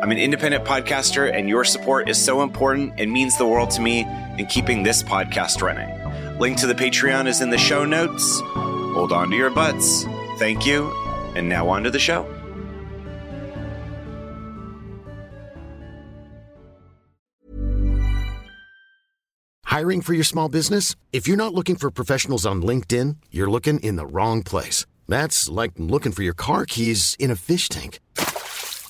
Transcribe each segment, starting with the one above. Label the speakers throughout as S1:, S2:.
S1: I'm an independent podcaster, and your support is so important and means the world to me in keeping this podcast running. Link to the Patreon is in the show notes. Hold on to your butts. Thank you. And now on to the show.
S2: Hiring for your small business? If you're not looking for professionals on LinkedIn, you're looking in the wrong place. That's like looking for your car keys in a fish tank.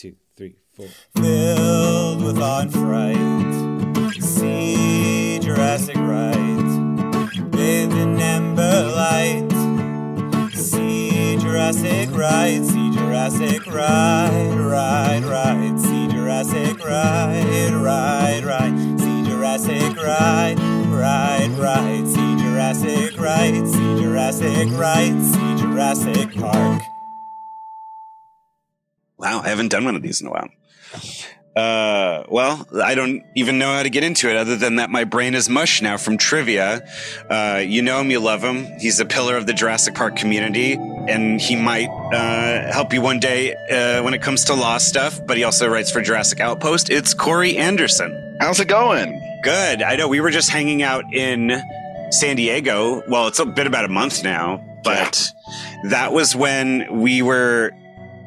S3: two, three, four.
S4: filled with and fright. See Jurassic right, bathed in amber light. See Jurassic right, see Jurassic right, right, right. See Jurassic right, right, right. See Jurassic right, right, right. See Jurassic right, see Jurassic right, see Jurassic Park.
S1: Wow, I haven't done one of these in a while. Uh, well, I don't even know how to get into it other than that my brain is mush now from trivia. Uh, you know him, you love him. He's a pillar of the Jurassic Park community, and he might uh, help you one day uh, when it comes to law stuff, but he also writes for Jurassic Outpost. It's Corey Anderson.
S5: How's it going?
S1: Good. I know we were just hanging out in San Diego. Well, it's been about a month now, but that was when we were.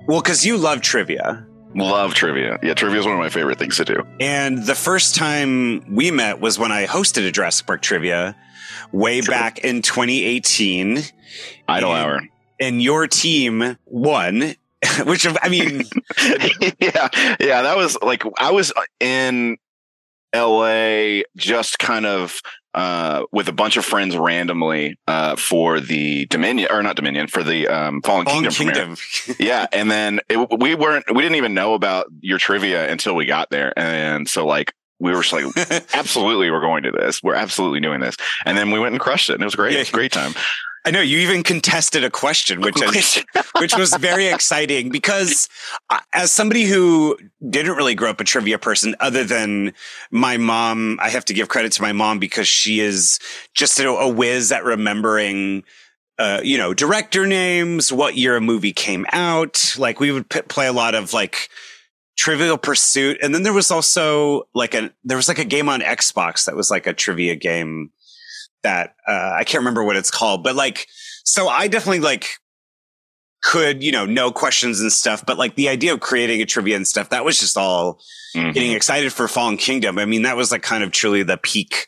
S1: Well, because you love trivia.
S5: Love trivia. Yeah, trivia is one of my favorite things to do.
S1: And the first time we met was when I hosted a Jurassic Park trivia way back in 2018.
S5: Idle
S1: And-
S5: hour.
S1: And your team won, which I mean,
S5: yeah, yeah. That was like I was in L.A. just kind of uh, with a bunch of friends randomly uh, for the Dominion or not Dominion for the um, Fallen,
S1: Fallen
S5: Kingdom.
S1: Kingdom.
S5: yeah and then it, we weren't we didn't even know about your trivia until we got there and so like we were just like absolutely we're going to this we're absolutely doing this and then we went and crushed it and it was great it was a great time
S1: I know you even contested a question, which is, which was very exciting because as somebody who didn't really grow up a trivia person, other than my mom, I have to give credit to my mom because she is just a, a whiz at remembering. Uh, you know, director names, what year a movie came out. Like we would p- play a lot of like Trivial Pursuit, and then there was also like a there was like a game on Xbox that was like a trivia game that uh, I can't remember what it's called, but like, so I definitely like could you know know questions and stuff, but like the idea of creating a trivia and stuff that was just all
S5: Mhm.
S1: getting excited for Fallen Kingdom. I mean, that was like kind of truly the peak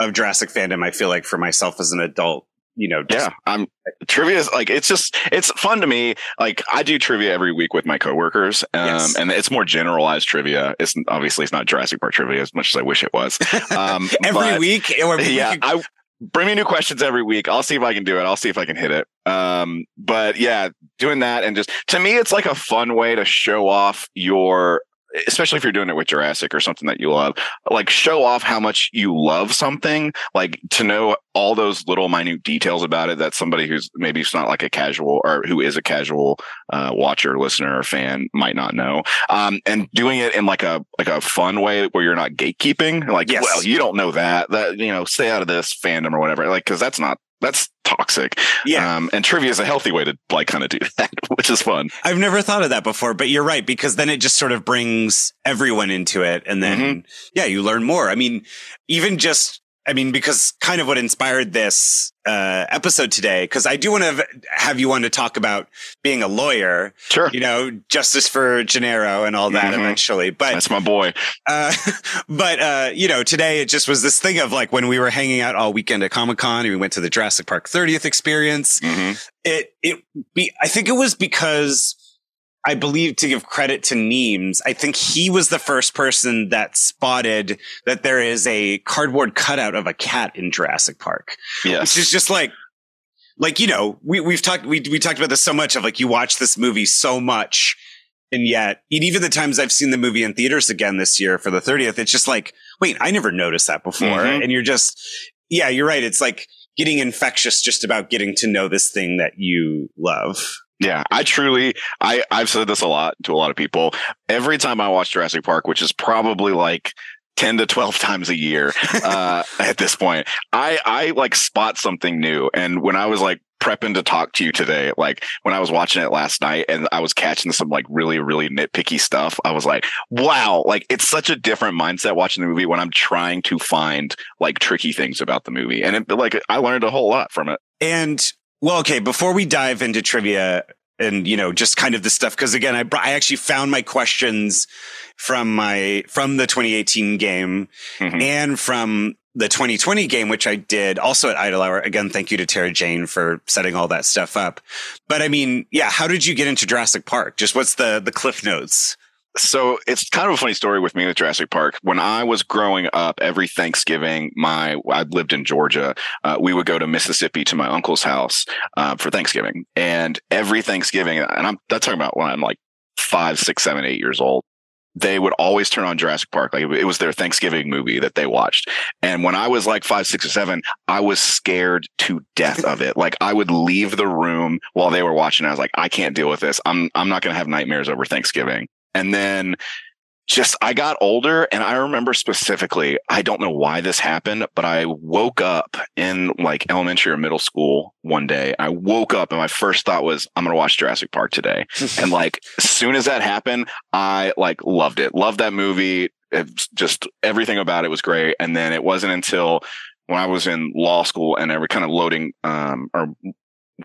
S1: of Jurassic fandom. I feel like for myself as an adult, you know, just-
S5: yeah i'm trivia is like it's just it's fun to me like i do trivia every week with my coworkers um
S1: Yes.
S5: and it's more generalized trivia it's obviously it's not jurassic park trivia as much as i wish it was um
S1: every
S5: but-
S1: week.
S5: Yeah i bring me new questions every week. I'll see if I can do it. I'll see if I can hit it. Um, but yeah, doing that and just to me, it's like a fun way to show off your especially if you're doing it with Jurassic or something that you love, like show off how much you love something, like to know all those little minute details about it that somebody who's maybe it's not like a casual or who is a casual uh, watcher, listener, or fan might not know. Um, and doing it in like a like a fun way where you're not gatekeeping, like,
S1: Yes.
S5: well, you don't know that, that you know, stay out of this fandom or whatever, like because that's not that's toxic.
S1: Yeah.
S5: Um, and trivia is a healthy way to like kind of do that, which is fun.
S1: I've never thought of that before, but you're right because then it just sort of brings everyone into it and then
S5: Mm-hmm.
S1: yeah, you learn more. I mean, even just I mean because kind of what inspired this uh episode today because I do want to have you on to talk about being a lawyer,
S5: Sure.
S1: you know, justice for Gennaro and all that
S5: Mhm.
S1: eventually. But
S5: That's my boy.
S1: uh, but uh, you know, today it just was this thing of like when we were hanging out all weekend at Comic Con and we went to the Jurassic Park 30th experience.
S5: hmm
S1: It it be I think it was because I believe to give credit to Neems, I think he was the first person that spotted that there is a cardboard cutout of a cat in Jurassic Park.
S5: Yes.
S1: Which is just like like you know, we we've talked we we talked about this so much of like you watch this movie so much and yet and even the times I've seen the movie in theaters again this year for the 30th, it's just like, wait, I never noticed that before.
S5: Mhm.
S1: And you're just yeah, you're right. It's like getting infectious just about getting to know this thing that you love.
S5: Yeah, I truly, I, I've said this a lot to a lot of people. Every time I watch Jurassic Park, which is probably like 10 to 12 times a year, uh, at this point, I, I like spot something new. And when I was like prepping to talk to you today, like when I was watching it last night and I was catching some like really, really nitpicky stuff, I was like, wow, like it's such a different mindset watching the movie when I'm trying to find like tricky things about the movie. And it, like, I learned a whole lot from it.
S1: And well, okay, before we dive into trivia and you know just kind of the stuff because again I I actually found my questions from my from the 2018 game
S5: Mhm.
S1: and from the 2020 game which I did also at Idle Hour. Again thank you to Tara Jane for setting all that stuff up. But I mean yeah how did you get into Jurassic Park? Just what's the the cliff notes
S5: so it's kind of a funny story with me with Jurassic Park. When I was growing up, every Thanksgiving, my I lived in Georgia. Uh, we would go to Mississippi to my uncle's house uh, for Thanksgiving, and every Thanksgiving, and I'm that's talking about when I'm like five, six, seven, eight years old. They would always turn on Jurassic Park. Like it was their Thanksgiving movie that they watched. And when I was like five, six, or seven, I was scared to death of it. Like I would leave the room while they were watching. I was like, I can't deal with this. I'm I'm not going to have nightmares over Thanksgiving. And then just I got older and I remember specifically, I don't know why this happened, but I woke up in like elementary or middle school one day. I woke up and my first thought was, I'm going to watch Jurassic Park today. and like, as soon as that happened, I like loved it. Loved that movie. It's just everything about it was great. And then it wasn't until when I was in law school and I were kind of loading, um, or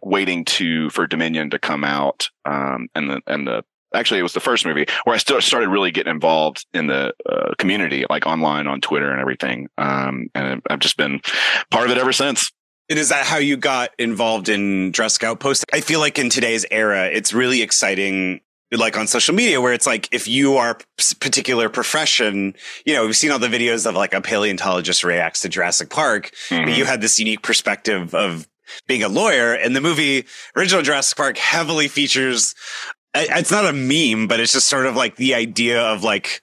S5: waiting to, for Dominion to come out, um, and the, and the, actually it was the first movie where I still started really getting involved in the uh, community, like online on Twitter and everything. Um, and I've just been part of it ever since.
S1: And is that how you got involved in Jurassic Outpost? I feel like in today's era, it's really exciting, like on social media, where it's like if you are a particular profession, you know, we've seen all the videos of like a paleontologist reacts to Jurassic Park,
S5: Mhm.
S1: but you had this unique perspective of being a lawyer. And the movie original Jurassic Park heavily features. It's not a meme, but it's just sort of like the idea of like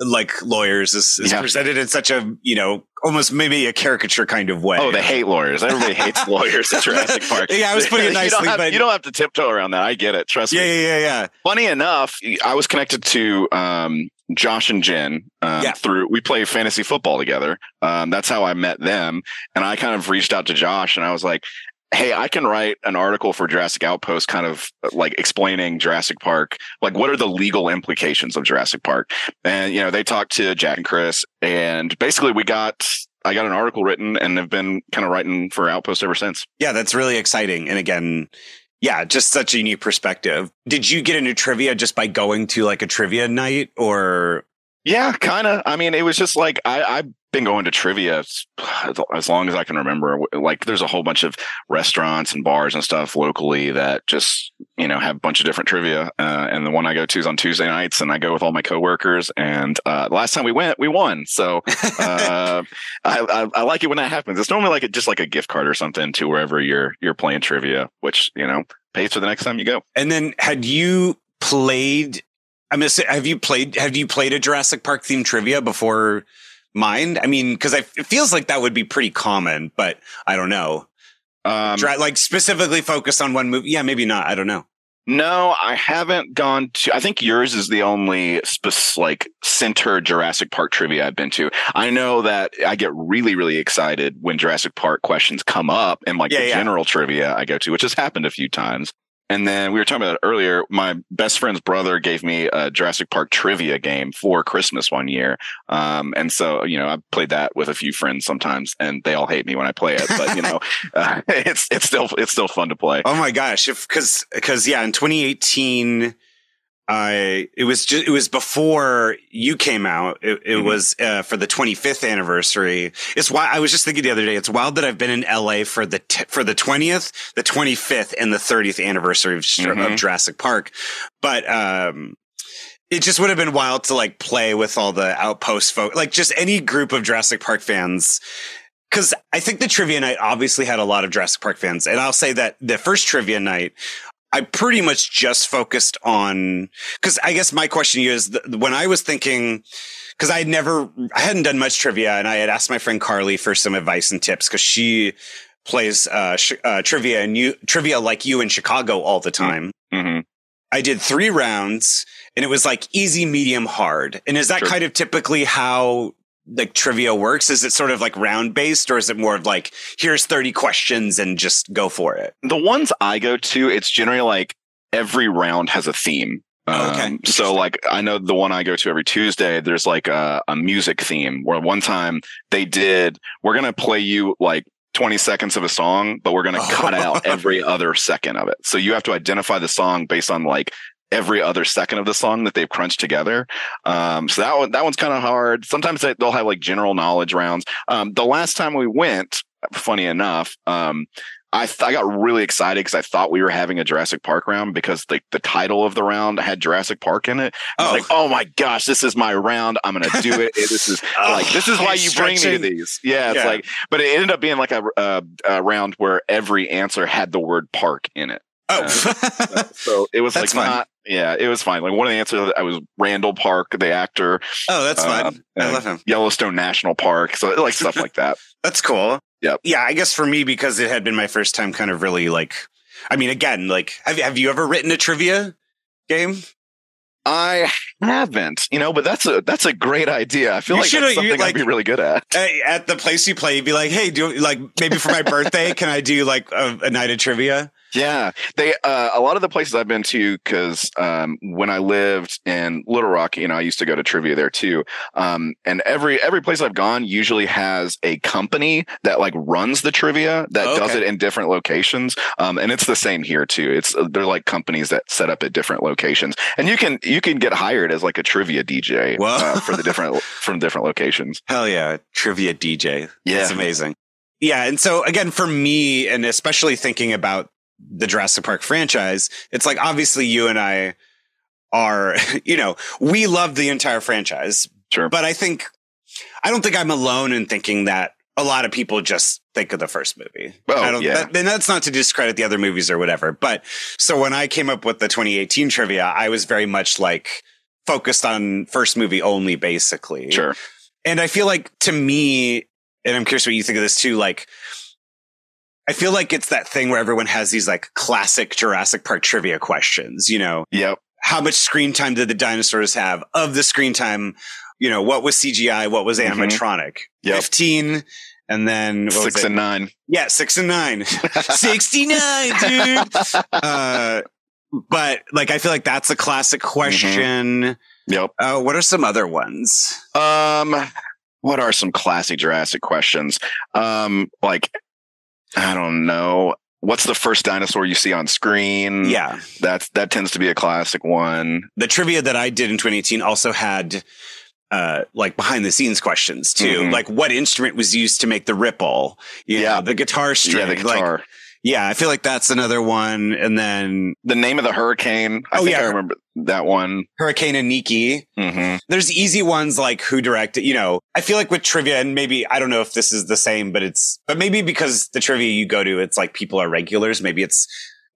S1: like lawyers is, is
S5: Yeah.
S1: presented in such a you know almost maybe a caricature kind of way.
S5: Oh, they hate lawyers. Everybody hates lawyers at Jurassic Park.
S1: Yeah, I was putting it
S5: You
S1: nicely,
S5: have-
S1: but-
S5: you don't have to tiptoe around that. I get it. Trust
S1: Yeah,
S5: me.
S1: yeah, yeah, yeah.
S5: Funny enough, I was connected to um, Josh and Jen um,
S1: Yeah.
S5: through we play fantasy football together. Um, that's how I met them, and I kind of reached out to Josh, and I was like, "Hey, I can write an article for Jurassic Outpost, kind of like explaining Jurassic Park. Like, what are the legal implications of Jurassic Park?" And you know, they talked to Jack and Chris, and basically, we got. I got an article written and have been kind of writing for Outpost ever since.
S1: Yeah, that's really exciting. And again, yeah, just such a unique perspective. Did you get into trivia just by going to like a trivia night or
S5: Yeah, kind of. I mean, it was just like I, I've been going to trivia as, as long as I can remember. Like, there's a whole bunch of restaurants and bars and stuff locally that just you know have a bunch of different trivia. Uh, and the one I go to is on Tuesday nights, and I go with all my coworkers. And uh, the last time we went, we won. So uh, I, I, I like it when that happens. It's normally like a, just like a gift card or something to wherever you're you're playing trivia, which you know pays for the next time you go.
S1: And then had you played I'm gonna say, have you played have you played a Jurassic Park themed trivia before Mind? I mean, because it feels like that would be pretty common, but I don't know. Um, Dra- like specifically focused on one movie? Yeah, maybe not. I don't know.
S5: No, I haven't gone to. I think yours is the only spe- like center Jurassic Park trivia I've been to. I know that I get really, really excited when Jurassic Park questions come up and like yeah, the yeah. general trivia I go to, which has happened a few times. And then we were talking about it earlier. My best friend's brother gave me a Jurassic Park trivia game for Christmas one year. Um, and so, you know, I played that with a few friends sometimes and they all hate me when I play it, but you know, uh, it's, it's still, it's still fun to play.
S1: Oh my gosh. If, cause, cause yeah, in 2018, I it was just it was before you came out. It, it mm-hmm. was uh, for the 25th anniversary. It's why I was just thinking the other day. It's wild that I've been in LA for the t- for the 20th, the 25th, and the 30th anniversary of, mm-hmm. of Jurassic Park. But um, it just would have been wild to like play with all the outpost folk, like just any group of Jurassic Park fans. Cause I think the trivia night obviously had a lot of Jurassic Park fans. And I'll say that the first trivia night, I pretty much just focused on because I guess my question to you is when I was thinking because I had never I hadn't done much trivia and I had asked my friend Carly for some advice and tips because she plays uh, sh- uh, trivia and you trivia like you in Chicago all the time. Mm-hmm. I did three rounds and it was like easy, medium, hard. And is that sure. kind of typically how like trivia works? Is it sort of like round based or is it more of like, here's 30 questions and just go for it?
S5: The ones I go to, it's generally like every round has a theme. Oh, okay. Um, so like I know the one I go to every Tuesday, there's like a, a music theme where one time they did, we're going to play you like 20 seconds of a song, but we're going to cut out every other second of it. So you have to identify the song based on like every other second of the song that they've crunched together. Um, so that one, that one's kind of hard. Sometimes they, will have like general knowledge rounds. Um, the last time we went, funny enough, um, I, th- I got really excited because I thought we were having a Jurassic Park round because the, the title of the round had Jurassic Park in it. Oh. like, oh my gosh, this is my round. I'm gonna do it. this is oh, like this is why you bring me to these. Yeah, it's yeah. like, but it ended up being like a, a, a round where every answer had the word park in it. Oh, uh, so it was like fun. not. Yeah, it was fine. Like one of the answers, I was Randall Park, the actor.
S1: Oh, that's uh, fun. I love him.
S5: Yellowstone National Park. So like stuff like that.
S1: that's cool.
S5: Yeah.
S1: Yeah. I guess for me, because it had been my first time kind of really like, I mean, again, like, have, have you ever written a trivia game?
S5: I haven't, you know, but that's a that's a great idea. I feel you like that's something like, I'd be really good at.
S1: At the place you play, you'd be like, "Hey, do like maybe for my birthday, can I do like a, a night of trivia?"
S5: Yeah, they uh, a lot of the places I've been to because um, when I lived in Little Rock, you know, I used to go to trivia there too. Um, and every every place I've gone usually has a company that like runs the trivia that okay. does it in different locations. Um, and it's the same here too. It's uh, they're like companies that set up at different locations, and you can you can get hired as like a trivia DJ uh, for the different from different locations.
S1: Hell yeah, trivia DJ. Yeah, it's amazing. Yeah, and so again, for me, and especially thinking about the Jurassic Park franchise, it's like obviously you and I are, you know, we love the entire franchise.
S5: Sure.
S1: But I think, I don't think I'm alone in thinking that a lot of people just think of the first movie.
S5: Oh, yeah.
S1: That, and that's not to discredit the other movies or whatever. But so when I came up with the 2018 trivia, I was very much like focused on first movie only, basically.
S5: Sure.
S1: And I feel like to me, and I'm curious what you think of this too, like, I feel like it's that thing where everyone has these like classic Jurassic Park trivia questions, you know?
S5: Yep.
S1: How much screen time did the dinosaurs have? Of the screen time, you know, what was CGI? What was mm-hmm. animatronic?
S5: Mm-hmm. Yep.
S1: 15. And then
S5: six and nine.
S1: Yeah, six and nine. 69, dude. Uh, but like, I feel like that's a classic question.
S5: Mm-hmm. Yep.
S1: Uh, what are some other ones?
S5: Um, what are some classic Jurassic questions? Um, like I don't know. What's the first dinosaur you see on screen?
S1: Yeah.
S5: That's that tends to be a classic one.
S1: The trivia that I did in 2018 also had uh, like behind the scenes questions too,
S5: Mhm.
S1: like what instrument was used to make the ripple? You
S5: Yeah.
S1: know, the guitar string.
S5: yeah, the
S1: Like,
S5: guitar.
S1: Yeah, I feel like that's another one. And then
S5: the name of the hurricane. I
S1: Oh,
S5: think
S1: yeah.
S5: I remember that one.
S1: Hurricane and Nikki.
S5: hmm
S1: There's easy ones like who directed, you know, I feel like with trivia and maybe, I don't know if this is the same, but it's, but maybe because the trivia you go to, it's like people are regulars. Maybe it's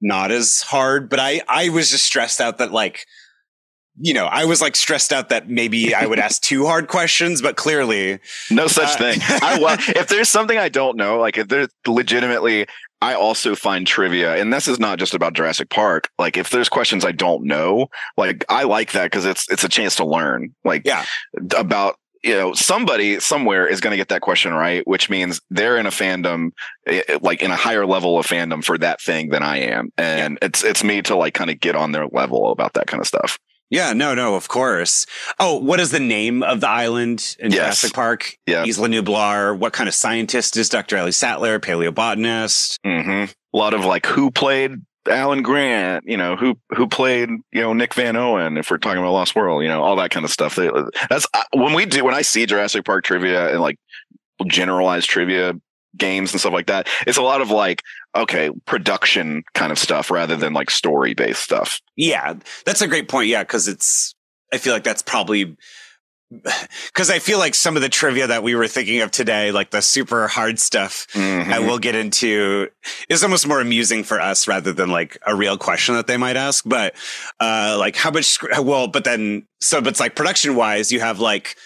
S1: not as hard, but I, I was just stressed out that like, you know, I was like stressed out that maybe I would ask too hard questions, but clearly,
S5: No such
S1: Uh,
S5: thing. I if there's something I don't know, like if there's legitimately, I also find trivia, and this is not just about Jurassic Park. Like if there's questions I don't know, like I like that because it's it's a chance to learn. Like
S1: Yeah.
S5: about you know somebody somewhere is going to get that question right, which means they're in a fandom, eh, eh, like in a higher level of fandom for that thing than I am, and it's it's me to like kind of get on their level about that kind of stuff.
S1: Yeah, no, no, of course. Oh, what is the name of the island in
S5: Yes.
S1: Jurassic Park?
S5: Yeah.
S1: Isla Nublar. What kind of scientist is Dr. Ellie Sattler? Paleobotanist?
S5: hmm A lot of like who played Alan Grant, you know, who who played, you know, Nick Van Owen. If we're talking about Lost World, you know, all that kind of stuff. They, that's when we do when I see Jurassic Park trivia and like generalized trivia games and stuff like that. It's a lot of like okay production kind of stuff rather than like story based stuff.
S1: Yeah, that's a great point. Yeah, because it's, I feel like that's probably, because I feel like some of the trivia that we were thinking of today, like the super hard stuff
S5: Mhm.
S1: that we'll get into, is almost more amusing for us rather than like a real question that they might ask. But, uh, like how much, well, but then, so, but it's like production wise, you have like,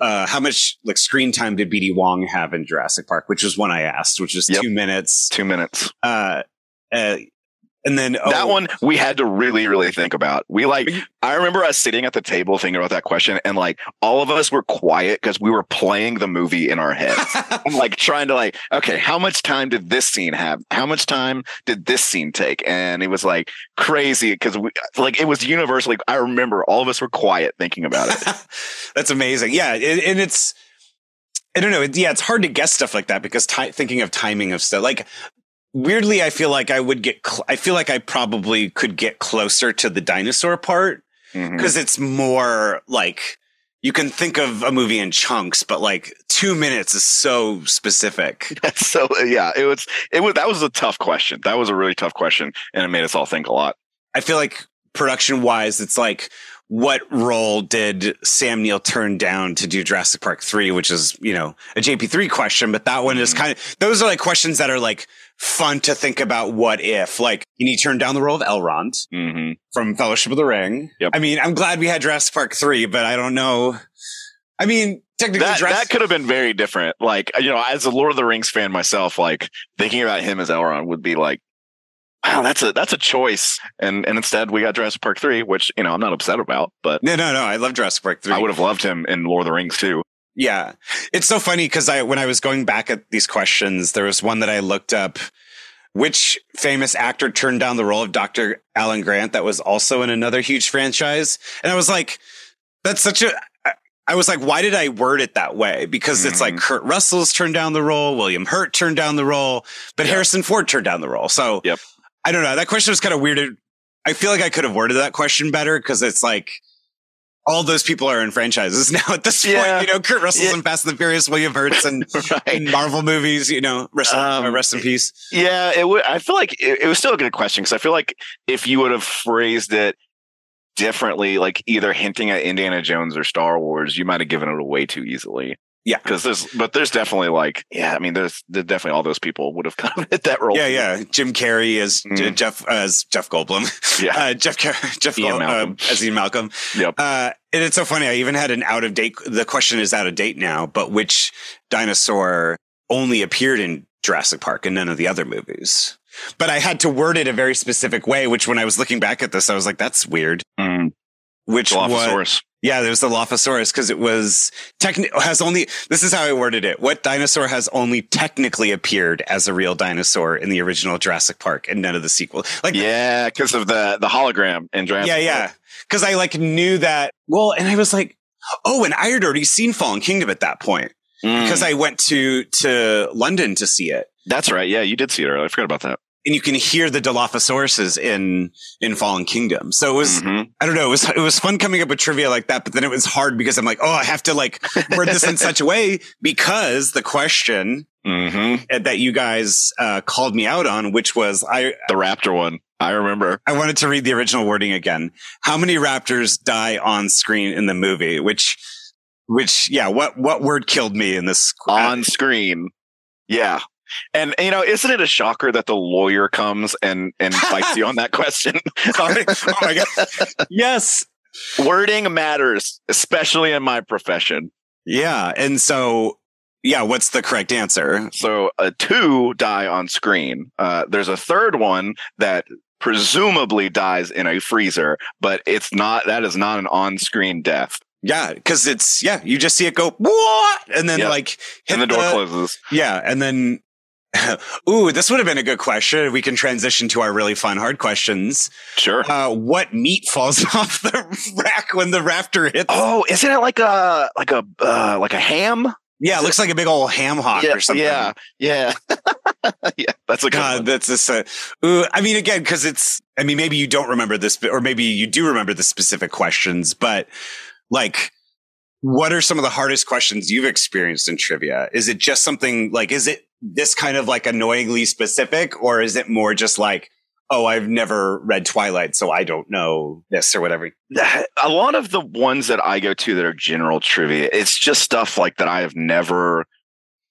S1: uh, how much like screen time did BD Wong have in Jurassic Park, which was one I asked, which is
S5: Yep.
S1: two minutes.
S5: Two minutes.
S1: Uh, uh, and then
S5: that
S1: oh.
S5: one we had to really, really think about. We like, I remember us sitting at the table thinking about that question, and like all of us were quiet because we were playing the movie in our heads. I'm like trying to like, okay, how much time did this scene have? How much time did this scene take? And it was like crazy because we like it was universally. I remember all of us were quiet thinking about it.
S1: That's amazing. Yeah, it, and it's I don't know. Yeah, it's hard to guess stuff like that because thinking of timing of stuff like weirdly, I feel like I would get. Cl- I feel like I probably could get closer to the dinosaur part
S5: mm-hmm.
S1: because it's more like you can think of a movie in chunks, but like two minutes is so specific.
S5: That's so yeah, it was it was that was a tough question. That was a really tough question, and it made us all think a lot.
S1: I feel like production wise, it's like what role did Sam Neill turn down to do Jurassic Park 3, which is, you know, a JP3 question, but that one is mm-hmm. kind of, those are like questions that are like fun to think about what if. Like, and he turned down the role of Elrond
S5: Mm-hmm.
S1: from Fellowship of the Ring.
S5: Yep.
S1: I mean, I'm glad we had Jurassic Park 3, but I don't know. I mean, technically,
S5: that
S1: Jurassic-
S5: that could have been very different. Like you know, as a Lord of the Rings fan myself, like thinking about him as Elrond would be like, wow, that's a that's a choice. And and instead we got Jurassic Park three, which you know I'm not upset about, but
S1: no, no, no. I love Jurassic Park 3.
S5: I would have loved him in Lord of the Rings too.
S1: Yeah. It's so funny because I when I was going back at these questions, there was one that I looked up. Which famous actor turned down the role of Dr. Alan Grant that was also in another huge franchise? And I was like, that's such a I- was like, why did I word it that way? Because it's like
S5: Mhm.
S1: Kurt Russell's turned down the role, William Hurt turned down the role, but
S5: Yep.
S1: Harrison Ford turned down the role. So
S5: Yep.
S1: I don't know. That question was kind of weird. I feel like I could have worded that question better because it's like all those people are in franchises now at this
S5: Yeah.
S1: point. You know, Kurt Russell's
S5: Yeah.
S1: in Fast and the Furious, William Hurt's and
S5: right.
S1: in Marvel movies. You know, rest,
S5: Um,
S1: uh, rest in peace.
S5: Yeah, it would. I feel like it, it was still a good question because I feel like if you would have phrased it differently, like either hinting at Indiana Jones or Star Wars, you might have given it away too easily.
S1: Yeah.
S5: because there's, but there's definitely like, yeah, I mean, there's, there's definitely all those people would have kind of hit that role.
S1: Yeah, yeah. Jim Carrey as
S5: Mm.
S1: Jeff as Jeff Goldblum.
S5: yeah.
S1: Uh, Jeff Car- Jeff
S5: Ian
S1: Gold,
S5: Malcolm.
S1: uh, as Ian Malcolm.
S5: Yep.
S1: Uh, and it's so funny. I even had an out of date. The question is out of date now, but which dinosaur only appeared in Jurassic Park and none of the other movies? But I had to word it a very specific way. Which, when I was looking back at this, I was like, "That's weird."
S5: Mm,
S1: Which was. Yeah, there's the Dilophosaurus because it was techni- has only. This is how I worded it. What dinosaur has only technically appeared as a real dinosaur in the original Jurassic Park and none of the sequel? Like
S5: Yeah, because of the the hologram in Jurassic.
S1: yeah, yeah. Because I like knew that. Well, and I was like, oh, and I had already seen Fallen Kingdom at that point
S5: Mm,
S1: because I went to to London to see it.
S5: that's right. Yeah, you did see it earlier. I forgot about that.
S1: And you can hear the Dilophosauruses in in Fallen Kingdom. So it was
S5: Mhm.
S1: I don't know, it was it was fun coming up with trivia like that, but then it was hard because I'm like, oh, I have to like word this in such a way because the question
S5: Mhm.
S1: that you guys uh, called me out on, which was I
S5: The raptor one. I remember.
S1: I wanted to read the original wording again. How many raptors die on screen in the movie? Which which yeah, what what word killed me in this
S5: on screen. Yeah. And you know, isn't it a shocker that the lawyer comes and and fights you on that question?
S1: oh my god. Yes.
S5: Wording matters, especially in my profession.
S1: Yeah. And so, yeah, what's the correct answer?
S5: So uh, two die on screen. Uh, there's a third one that presumably dies in a freezer, but it's not. That is not an on-screen death.
S1: Yeah. Cause it's, yeah, you just see it go, what? And then
S5: Yeah.
S1: like, hit
S5: And the door closes.
S1: Yeah. And then, ooh, this would have been a good question. We can transition to our really fun hard questions.
S5: Sure.
S1: Uh, what meat falls off the rack when the rafter hits?
S5: Oh, isn't it like a like a uh, like a ham?
S1: yeah. It looks like a big old ham hock
S5: yeah,
S1: or something.
S5: yeah, yeah, yeah. That's a good
S1: God,
S5: one.
S1: that's a. Ooh, I mean, again, because it's. I mean, maybe you don't remember this, or maybe you do remember the specific questions, but like, what are some of the hardest questions you've experienced in trivia? Is it just something like? Is it this kind of like annoyingly specific, or is it more just like, oh, I've never read Twilight, so I don't know this or whatever?
S5: a lot of the ones that I go to that are general trivia, it's just stuff like that I have never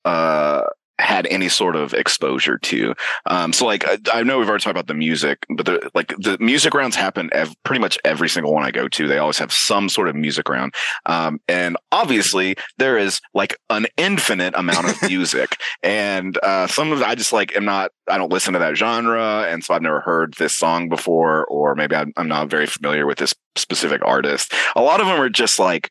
S5: uh had any sort of exposure to. Um so like I, I know we've already talked about the music, but the like the music rounds happen ev- pretty much every single one I go to. They always have some sort of music round. Um and obviously there is like an infinite amount of music and uh some of I just like am not I don't listen to that genre and so I've never heard this song before or maybe I'm, I'm not very familiar with this specific artist. A lot of them are just like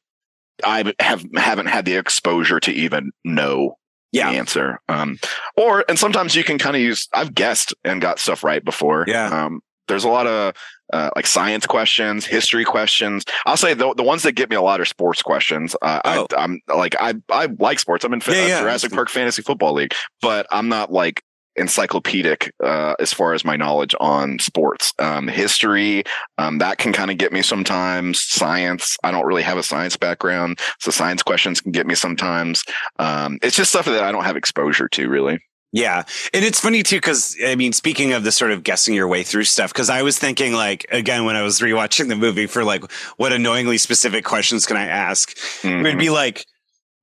S5: I have haven't had the exposure to even know
S1: Yeah.
S5: answer. Um, or and sometimes you can kind of use. I've guessed and got stuff right before.
S1: Yeah.
S5: Um, there's a lot of uh, like science questions, history questions. I'll say the the ones that get me a lot are sports questions. Uh,
S1: Oh.
S5: I, I'm like I I like sports. I'm in fa-
S1: Yeah, yeah.
S5: Jurassic Park Fantasy Football League, but I'm not like encyclopedic uh, as far as my knowledge on sports. Um, history, um, that can kind of get me sometimes. Science, I don't really have a science background, so science questions can get me sometimes. Um, it's just stuff that I don't have exposure to really.
S1: Yeah. And it's funny too, because I mean, speaking of the sort of guessing your way through stuff, because I was thinking, like, again, when I was rewatching the movie for like, what annoyingly specific questions can I ask? It would
S5: Mhm.
S1: be like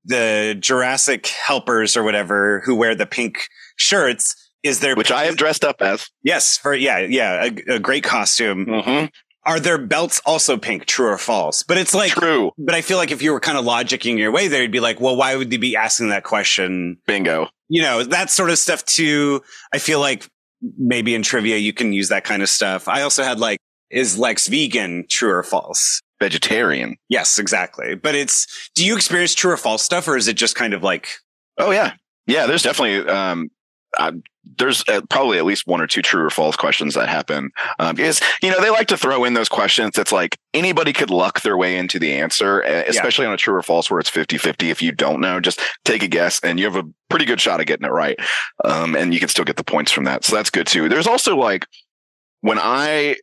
S1: the Jurassic helpers or whatever who wear the pink shirts. Is there,
S5: Which I have dressed up as.
S1: yes, for, yeah, yeah, a, a great costume.
S5: Mhm.
S1: Are their belts also pink? True or false? But it's like,
S5: True.
S1: but I feel like if you were kind of logicking your way there, you'd be like, well, why would they be asking that question?
S5: Bingo.
S1: you know, that sort of stuff too. I feel like maybe in trivia you can use that kind of stuff. I also had like, is Lex vegan? True or false?
S5: Vegetarian.
S1: Yes, exactly. But it's, do you experience true or false stuff or is it just kind of like,
S5: Oh yeah, yeah. There's definitely um, uh, there's uh, probably at least one or two true or false questions that happen um, because you know they like to throw in those questions that's like anybody could luck their way into the answer, uh, especially on a true or false where it's 50-50. If you don't know, just take a guess and you have a pretty good shot of getting it right, um, and you can still get the points from that. So that's good too. There's also like when I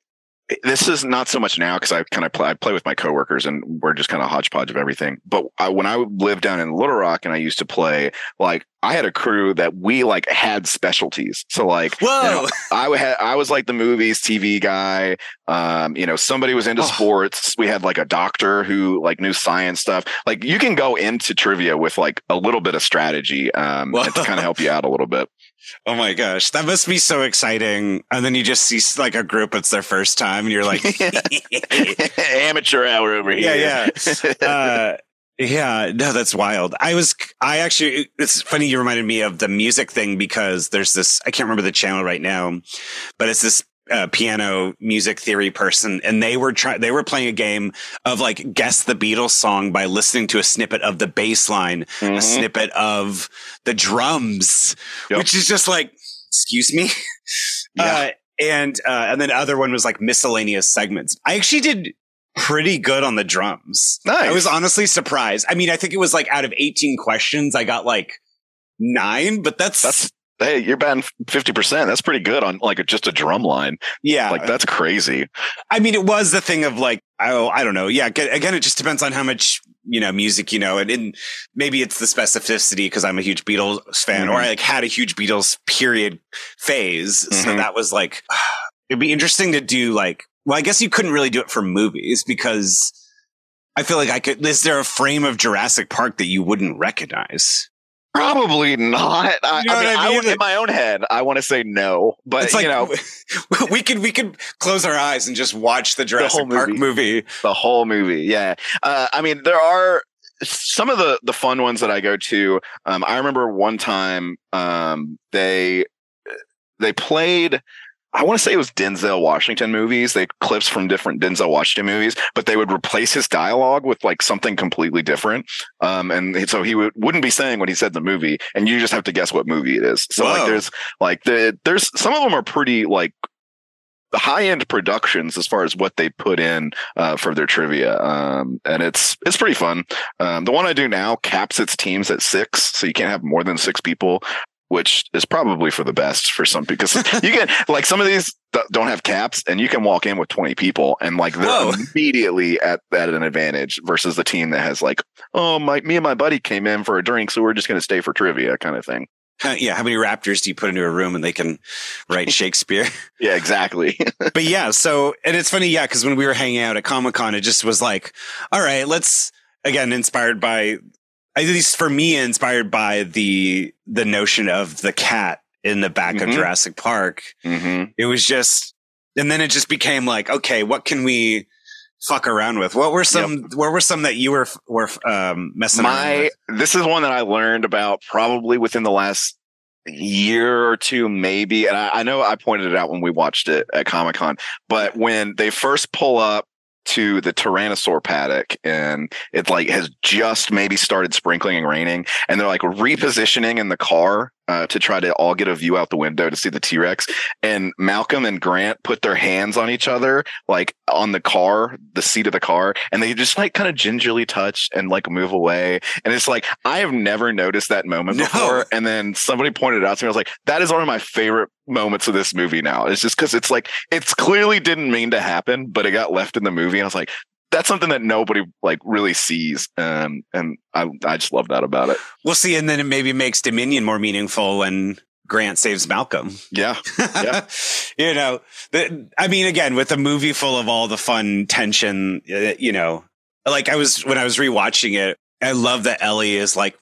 S5: this is not so much now because I kind of play, I play with my coworkers and we're just kind of hodgepodge of everything. But I, when I lived down in Little Rock and I used to play, like I had a crew that we like had specialties. So like, you know,
S1: whoa,
S5: I had I was like the movies TV guy. Um, you know, somebody was into
S1: Oh.
S5: sports. We had like a doctor who like knew science stuff. Like you can go into trivia with like a little bit of strategy um, to kind of help you out a little bit.
S1: Oh my gosh, that must be so exciting. And then you just see like a group, it's their first time and you're like,
S5: Amateur hour over here.
S1: Yeah, yeah. uh, yeah, no, that's wild. I was, I actually, it's funny you reminded me of the music thing because there's this, I can't remember the channel right now, but it's this uh, piano music theory person and they were trying, they were playing a game of like guess the Beatles song by listening to a snippet of the bass line, a
S5: Mhm.
S1: snippet of the drums,
S5: Yep.
S1: which is just like, excuse me.
S5: Yeah.
S1: Uh, and, uh, and then the other one was like miscellaneous segments. I actually did pretty good on the drums.
S5: Nice.
S1: I was honestly surprised. I mean, I think it was like out of 18 questions, I got like nine, but that's,
S5: That's hey, you're batting fifty percent. That's pretty good on like just a drum line.
S1: Yeah,
S5: Like that's crazy.
S1: I mean, it was the thing of like, oh, I don't know. Yeah, again, it just depends on how much you know music you know, and, and maybe it's the specificity because I'm a huge Beatles fan, or
S5: Mhm.
S1: I like had a huge Beatles period phase, so
S5: Mhm.
S1: that was like, it'd be interesting to do like. Well, I guess you couldn't really do it for movies because I feel like I could. Is there a frame of Jurassic Park that you wouldn't recognize?
S5: Probably not. I,
S1: You know
S5: I mean,
S1: I
S5: I
S1: mean?
S5: would, in my own head, I want to say no, but
S1: it's like
S5: you know,
S1: we could we could close our eyes and just watch the Jurassic
S5: whole
S1: Park
S5: movie.
S1: movie.
S5: the whole movie. Yeah. Uh, I mean, there are some of the the fun ones that I go to. Um, I remember one time um, they they played. I want to say it was Denzel Washington movies. They clips from different Denzel Washington movies, but they would replace his dialogue with like something completely different. Um, and so he would, wouldn't be saying what he said in the movie, and you just have to guess what movie it is. So
S1: Whoa.
S5: like, there's like the there's some of them are pretty like high end productions as far as what they put in uh, for their trivia, um, and it's it's pretty fun. Um, the one I do now caps its teams at six, so you can't have more than six people, which is probably for the best for some people. because you can like some of these don't have caps, and you can walk in with twenty people, and like they're
S1: Whoa.
S5: immediately at at an advantage versus the team that has like, oh my, me and my buddy came in for a drink, so we're just going to stay for trivia, kind of thing.
S1: How- yeah, how many raptors do you put into a room and they can write Shakespeare?
S5: Yeah, exactly.
S1: but yeah, so and it's funny, yeah, because when we were hanging out at Comic Con, it just was like, all right, let's again inspired by at least for me, inspired by the the notion of the cat in the back of
S5: Mhm.
S1: Jurassic Park.
S5: hmm
S1: It was just, and then it just became like, okay, what can we fuck around with? What were some? What were some that you were were um, messing
S5: my
S1: with?
S5: this is one that I learned about probably within the last year or two, maybe. And I, I know I pointed it out when we watched it at Comic Con, but when they first pull up to the Tyrannosaur paddock and it like has just maybe started sprinkling and raining and they're like repositioning in the car uh, to try to all get a view out the window to see the T-Rex. And Malcolm and Grant put their hands on each other like on the car the seat of the car and they just like kind of gingerly touch and like move away. And it's like I have never noticed that moment
S1: No.
S5: before. And then somebody pointed it out to me. I was like that is one of my favorite moments of this movie now. It's just because it's like it's clearly didn't mean to happen but it got left in the movie and I was like that's something that nobody like really sees um and I I just love that about it
S1: We'll see, and then it maybe makes Dominion more meaningful when Grant saves Malcolm.
S5: yeah Yeah.
S1: you know, the, I mean, again, with a movie full of all the fun tension, uh, you know, like I was when I was rewatching it, I love that Ellie is like,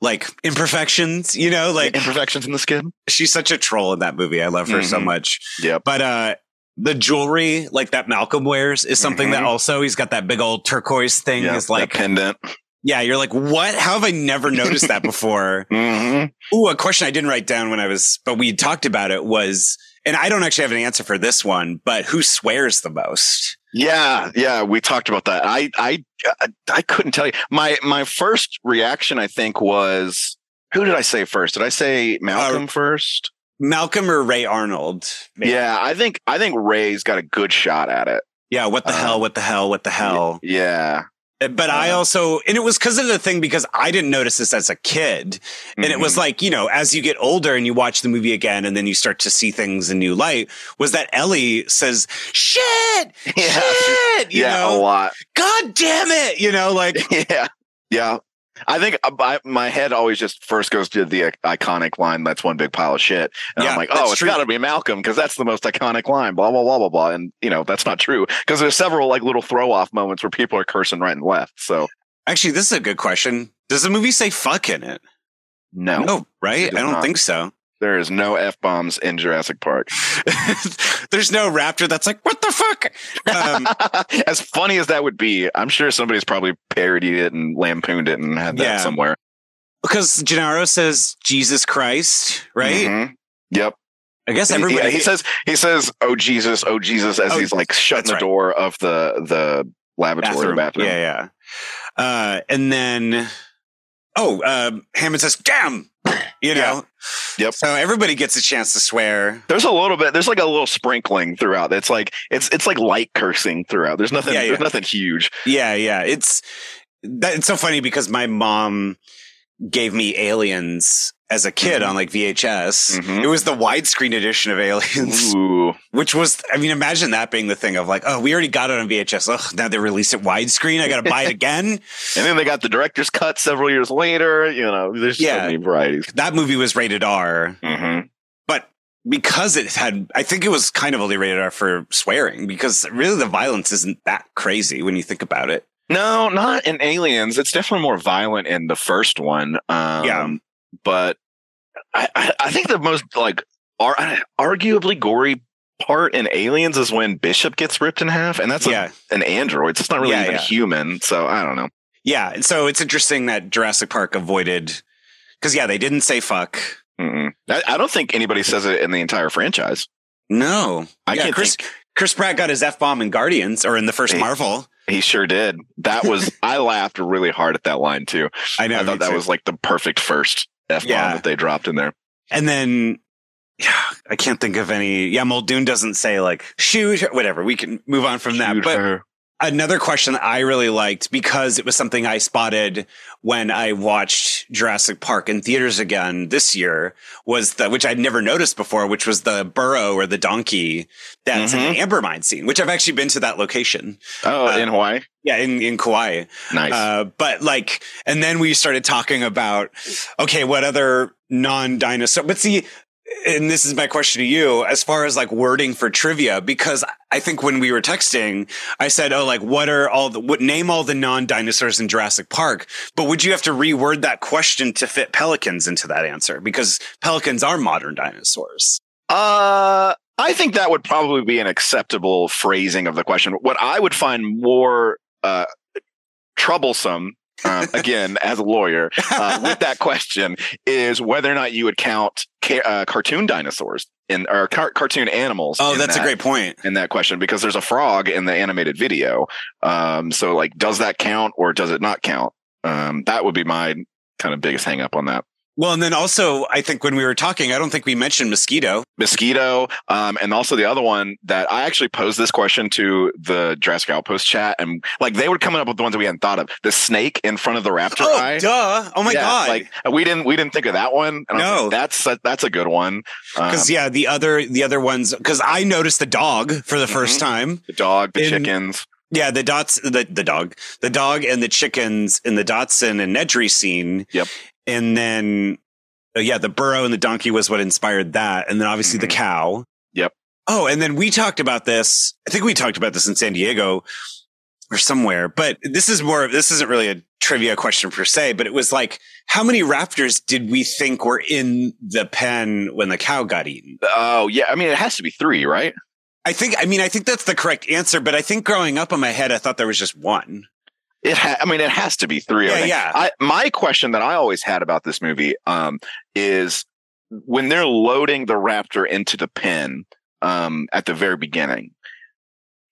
S1: like imperfections, you know, like
S5: imperfections in the skin
S1: she's such a troll in that movie. I love her so
S5: Mhm.
S1: much.
S5: Yeah.
S1: But, uh, the jewelry like that Malcolm wears is something that
S5: Mhm.
S1: also he's got that big old turquoise thing.
S5: yeah
S1: is like,
S5: pendant
S1: yeah, you're like, what? How have I never noticed that before?
S5: hmm
S1: Ooh, a question I didn't write down when I was, but we talked about it was, and I don't actually have an answer for this one, but who swears the most?
S5: Yeah, yeah, we talked about that. I, I, I couldn't tell you. My, my first reaction, I think, was who did I say first? Did I say Malcolm
S1: Uh,
S5: first?
S1: Malcolm or Ray Arnold? Maybe.
S5: Yeah, I think, I think Ray's got a good shot at it.
S1: Yeah. What the
S5: Uh,
S1: hell? What the hell? What the hell?
S5: Yeah,
S1: But I
S5: uh,
S1: also, and it was because of the thing, because I didn't notice this as a kid. And it was
S5: Mhm.
S1: like, you know, as you get older and you watch the movie again and then you start to see things in new light, was that Ellie says, shit,
S5: Yeah.
S1: shit, you
S5: yeah, a
S1: know,
S5: lot.
S1: God damn it, you know, like,
S5: yeah, yeah. I think uh, I, my head always just first goes to the iconic line. That's one big pile of shit, and
S1: Yeah,
S5: I'm like, oh, it's got to be Malcolm because that's the most iconic line. Blah blah blah blah blah, and you know that's not true because there's several like little throw off moments where people are cursing right and left. So
S1: actually, this is a good question. Does the movie say fuck in it?
S5: no,
S1: No, right? I don't
S5: not.
S1: think so.
S5: There is no f bombs in Jurassic Park.
S1: There's no raptor that's like, what the fuck? Um,
S5: as funny as that would be, I'm sure somebody's probably parodied it and lampooned it and had that
S1: Yeah.
S5: somewhere.
S1: because Gennaro says Jesus Christ, right?
S5: Mhm. Yep.
S1: I guess everybody.
S5: yeah, he says he says, "Oh Jesus, oh Jesus," as
S1: Oh,
S5: he's like shutting the
S1: right.
S5: door of the the lavatory bathroom.
S1: Yeah, yeah. Uh, and then, oh, um, Hammond says, "Damn," you know.
S5: Yep.
S1: So everybody gets a chance to swear.
S5: There's a little bit. There's like a little sprinkling throughout. It's like it's it's like light cursing throughout. There's nothing.
S1: Yeah, yeah.
S5: There's nothing huge.
S1: Yeah, yeah. It's that. It's so funny because my mom gave me Aliens as a kid on like VHS.
S5: Mhm.
S1: It was the widescreen edition of Aliens,
S5: Ooh.
S1: which was, I mean, imagine that being the thing of like, oh, we already got it on VHS. Oh, now they release it widescreen. I got to buy it again.
S5: And then they got the director's cut several years later. You know, there's
S1: Yeah.
S5: so many varieties.
S1: that movie was rated R,
S5: hmm
S1: but because it had, I think it was kind of only rated R for swearing because really the violence isn't that crazy when you think about it.
S5: No, not in Aliens. It's definitely more violent in the first one. Um,
S1: Yeah.
S5: but I, I, I think the most like ar- arguably gory part in Aliens is when Bishop gets ripped in half, and that's a- an android. So it's not really
S1: Yeah,
S5: even
S1: yeah.
S5: human. So I don't know.
S1: Yeah. So it's interesting that Jurassic Park avoided, because yeah, they didn't say fuck.
S5: I, I don't think anybody says it in the entire franchise.
S1: No.
S5: I
S1: yeah,
S5: can't
S1: Chris,
S5: think.
S1: Chris Pratt got his F bomb in Guardians or in the first
S5: Hey.
S1: Marvel.
S5: He sure did. That was I laughed really hard at that line too.
S1: I know.
S5: I thought that
S1: too.
S5: was like the perfect first f bomb
S1: Yeah.
S5: that they dropped in there.
S1: And then yeah, I can't think of any. Yeah, Muldoon doesn't say like shoot, whatever. We can move on from that. But
S5: her.
S1: Another question that I really liked because it was something I spotted when I watched Jurassic Park in theaters again this year was the, which I'd never noticed before, which was the burro or the donkey that's in
S5: Mhm.
S1: the amber mine scene, which I've actually been to that location.
S5: Oh,
S1: uh,
S5: in Hawaii.
S1: Yeah, in, in Kauai.
S5: Nice.
S1: Uh, but like, and then we started talking about, okay, what other non dinosaur, but see, and this is my question to you as far as like wording for trivia, because I think when we were texting, I said, oh, like, what are all the, what name all the non dinosaurs in Jurassic Park? But would you have to reword that question to fit pelicans into that answer? Because pelicans are modern dinosaurs.
S5: Uh, I think that would probably be an acceptable phrasing of the question. What I would find more uh, troublesome, um, again, as a lawyer, uh, with that question is whether or not you would count ca- uh, cartoon dinosaurs in or car- cartoon animals.
S1: oh, that's a great point.
S5: in that question because there's a frog in the animated video. Um, so like, does that count or does it not count? Um, that would be my kind of biggest hang up on that.
S1: Well, and then also, I think when we were talking, I don't think we mentioned mosquito.
S5: mosquito um, and also the other one that i actually posed this question to the jurassic outpost chat and like they were coming up with the ones that we hadn't thought of the snake in front of the raptor
S1: Oh,
S5: eye
S1: duh. Oh my
S5: Yeah,
S1: God.
S5: like we didn't we didn't think of that one and
S1: No.
S5: like, that's a, that's a good one um,
S1: Because yeah, the other the other ones because I noticed the dog for the 1st
S5: Mhm.
S1: time.
S5: the dog the
S1: in-
S5: chickens
S1: Yeah, the dots the the dog, the dog and the chickens in the Dodgson and Nedry scene.
S5: Yep.
S1: And then uh, yeah, the burro and the donkey was what inspired that, and then obviously the
S5: Mhm.
S1: cow.
S5: Yep.
S1: Oh, and then we talked about this. I think we talked about this in San Diego or somewhere, but this is more. Of this isn't really a trivia question per se, but it was like, how many raptors did we think were in the pen when the cow got eaten?
S5: oh yeah i mean it has to be three right
S1: I think, I mean, I think that's the correct answer, but I think growing up in my head, I thought there was just one.
S5: It ha- I mean, it has to be three.
S1: Yeah, yeah.
S5: I, my question that I always had about this movie um, is when they're loading the raptor into the pen um, at the very beginning.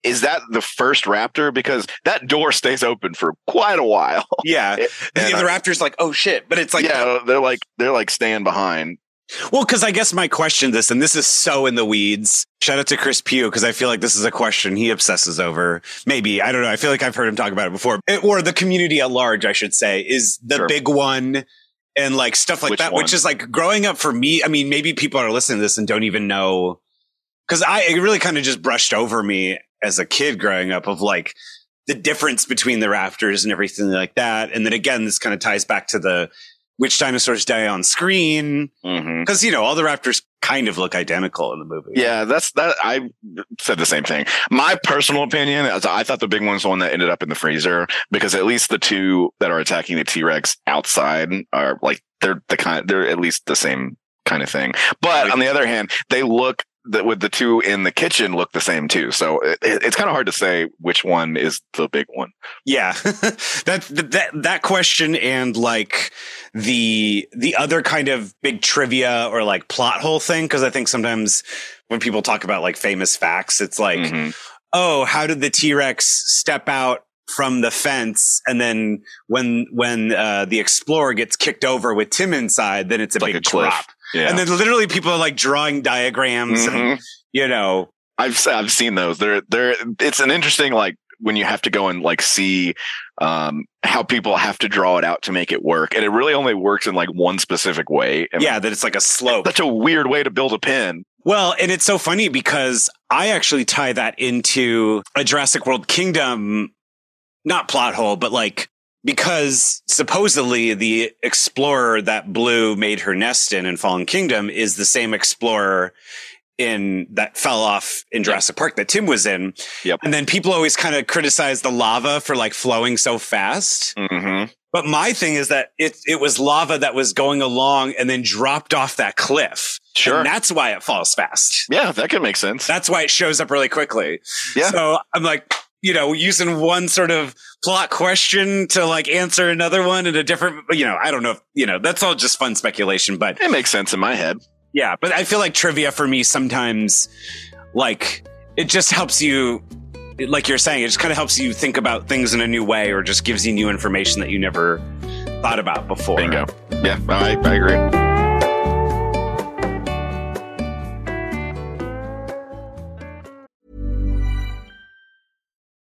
S5: Is that the first raptor? Because that door stays open for quite a while.
S1: Yeah.
S5: It-
S1: And the
S5: and
S1: other
S5: I-
S1: raptor's like, oh shit. But it's like,
S5: yeah, they're like they're like staying behind.
S1: Well, cause I guess my question this, and this is so in the weeds. Shout out to Chris Pugh, because I feel like this is a question he obsesses over. Maybe. I don't know. I feel like I've heard him talk about it before. It- or the community at large, I should say, is the
S5: Sure.
S1: big one and like stuff like
S5: Which
S1: that,
S5: one?
S1: which is like growing up for me. I mean, maybe people are listening to this and don't even know. Cause I, it really kind of just brushed over me as a kid growing up of like, the difference between the raptors and everything like that. And then again, this kind of ties back to the which dinosaurs die on screen.
S5: hmm
S1: Cause you know, all the raptors kind of look identical in the movie.
S5: Yeah, that's that. I said the same thing. My personal opinion is I thought the big one's the one that ended up in the freezer because at least the two that are attacking the T Rex outside are like they're the kind they're at least the same kind of thing. But on the other hand, they look that with the two in the kitchen look the same too. So it, it's kind of hard to say which one is the big one.
S1: Yeah. that, that, that question and like the, the other kind of big trivia or like plot hole thing. Cause I think sometimes when people talk about like famous facts, it's like,
S5: Mhm.
S1: oh, how did the T Rex step out from the fence? And then when, when, uh, the explorer gets kicked over with Tim inside, then it's a
S5: Like
S1: big
S5: a cliff.
S1: drop.
S5: Yeah.
S1: And then literally people are like drawing diagrams and,
S5: Mhm.
S1: you know,
S5: I've I've seen those. They're they're it's an interesting like when you have to go and like see um, how people have to draw it out to make it work, and it really only works in like one specific way. And
S1: Yeah, that it's like a slope.
S5: such a weird way to build a pin.
S1: Well, and it's so funny because I actually tie that into a Jurassic World Kingdom, not plot hole, but like because supposedly the explorer that Blue made her nest in in Fallen Kingdom is the same explorer in that fell off in Jurassic Park that Tim was in.
S5: Yep.
S1: And then people always kind of criticize the lava for like flowing so fast.
S5: Mm-hmm.
S1: But my thing is that it it was lava that was going along and then dropped off that cliff.
S5: Sure.
S1: And that's why it falls fast.
S5: Yeah, that could make sense.
S1: That's why it shows up really quickly.
S5: Yeah.
S1: So I'm like, you know, using one sort of plot question to like answer another one in a different, you know, I don't know if, you know, that's all just fun speculation, but
S5: it makes sense in my head.
S1: yeah, but I feel like trivia for me sometimes, like, it just helps you, like you're saying, it just kind of helps you think about things in a new way or just gives you new information that you never thought about before.
S5: Bingo. Yeah, I, I agree.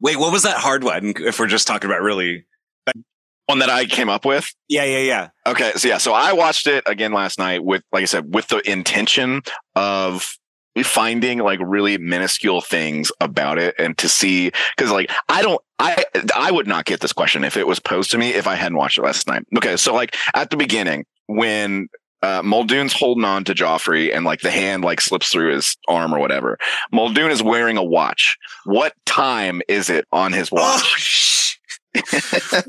S1: Wait, what was that hard one? If we're just talking about really.
S5: One that I came up with.
S1: Yeah, yeah, yeah.
S5: Okay, so yeah, so I watched it again last night with, like I said, with the intention of finding like really minuscule things about it and to see because like I don't I I would not get this question if it was posed to me if I hadn't watched it last night. Okay, so like at the beginning when uh, Muldoon's holding on to Jophery and like the hand like slips through his arm or whatever. Muldoon is wearing a watch. What time is it on his
S1: Oh,
S5: watch?
S1: sh-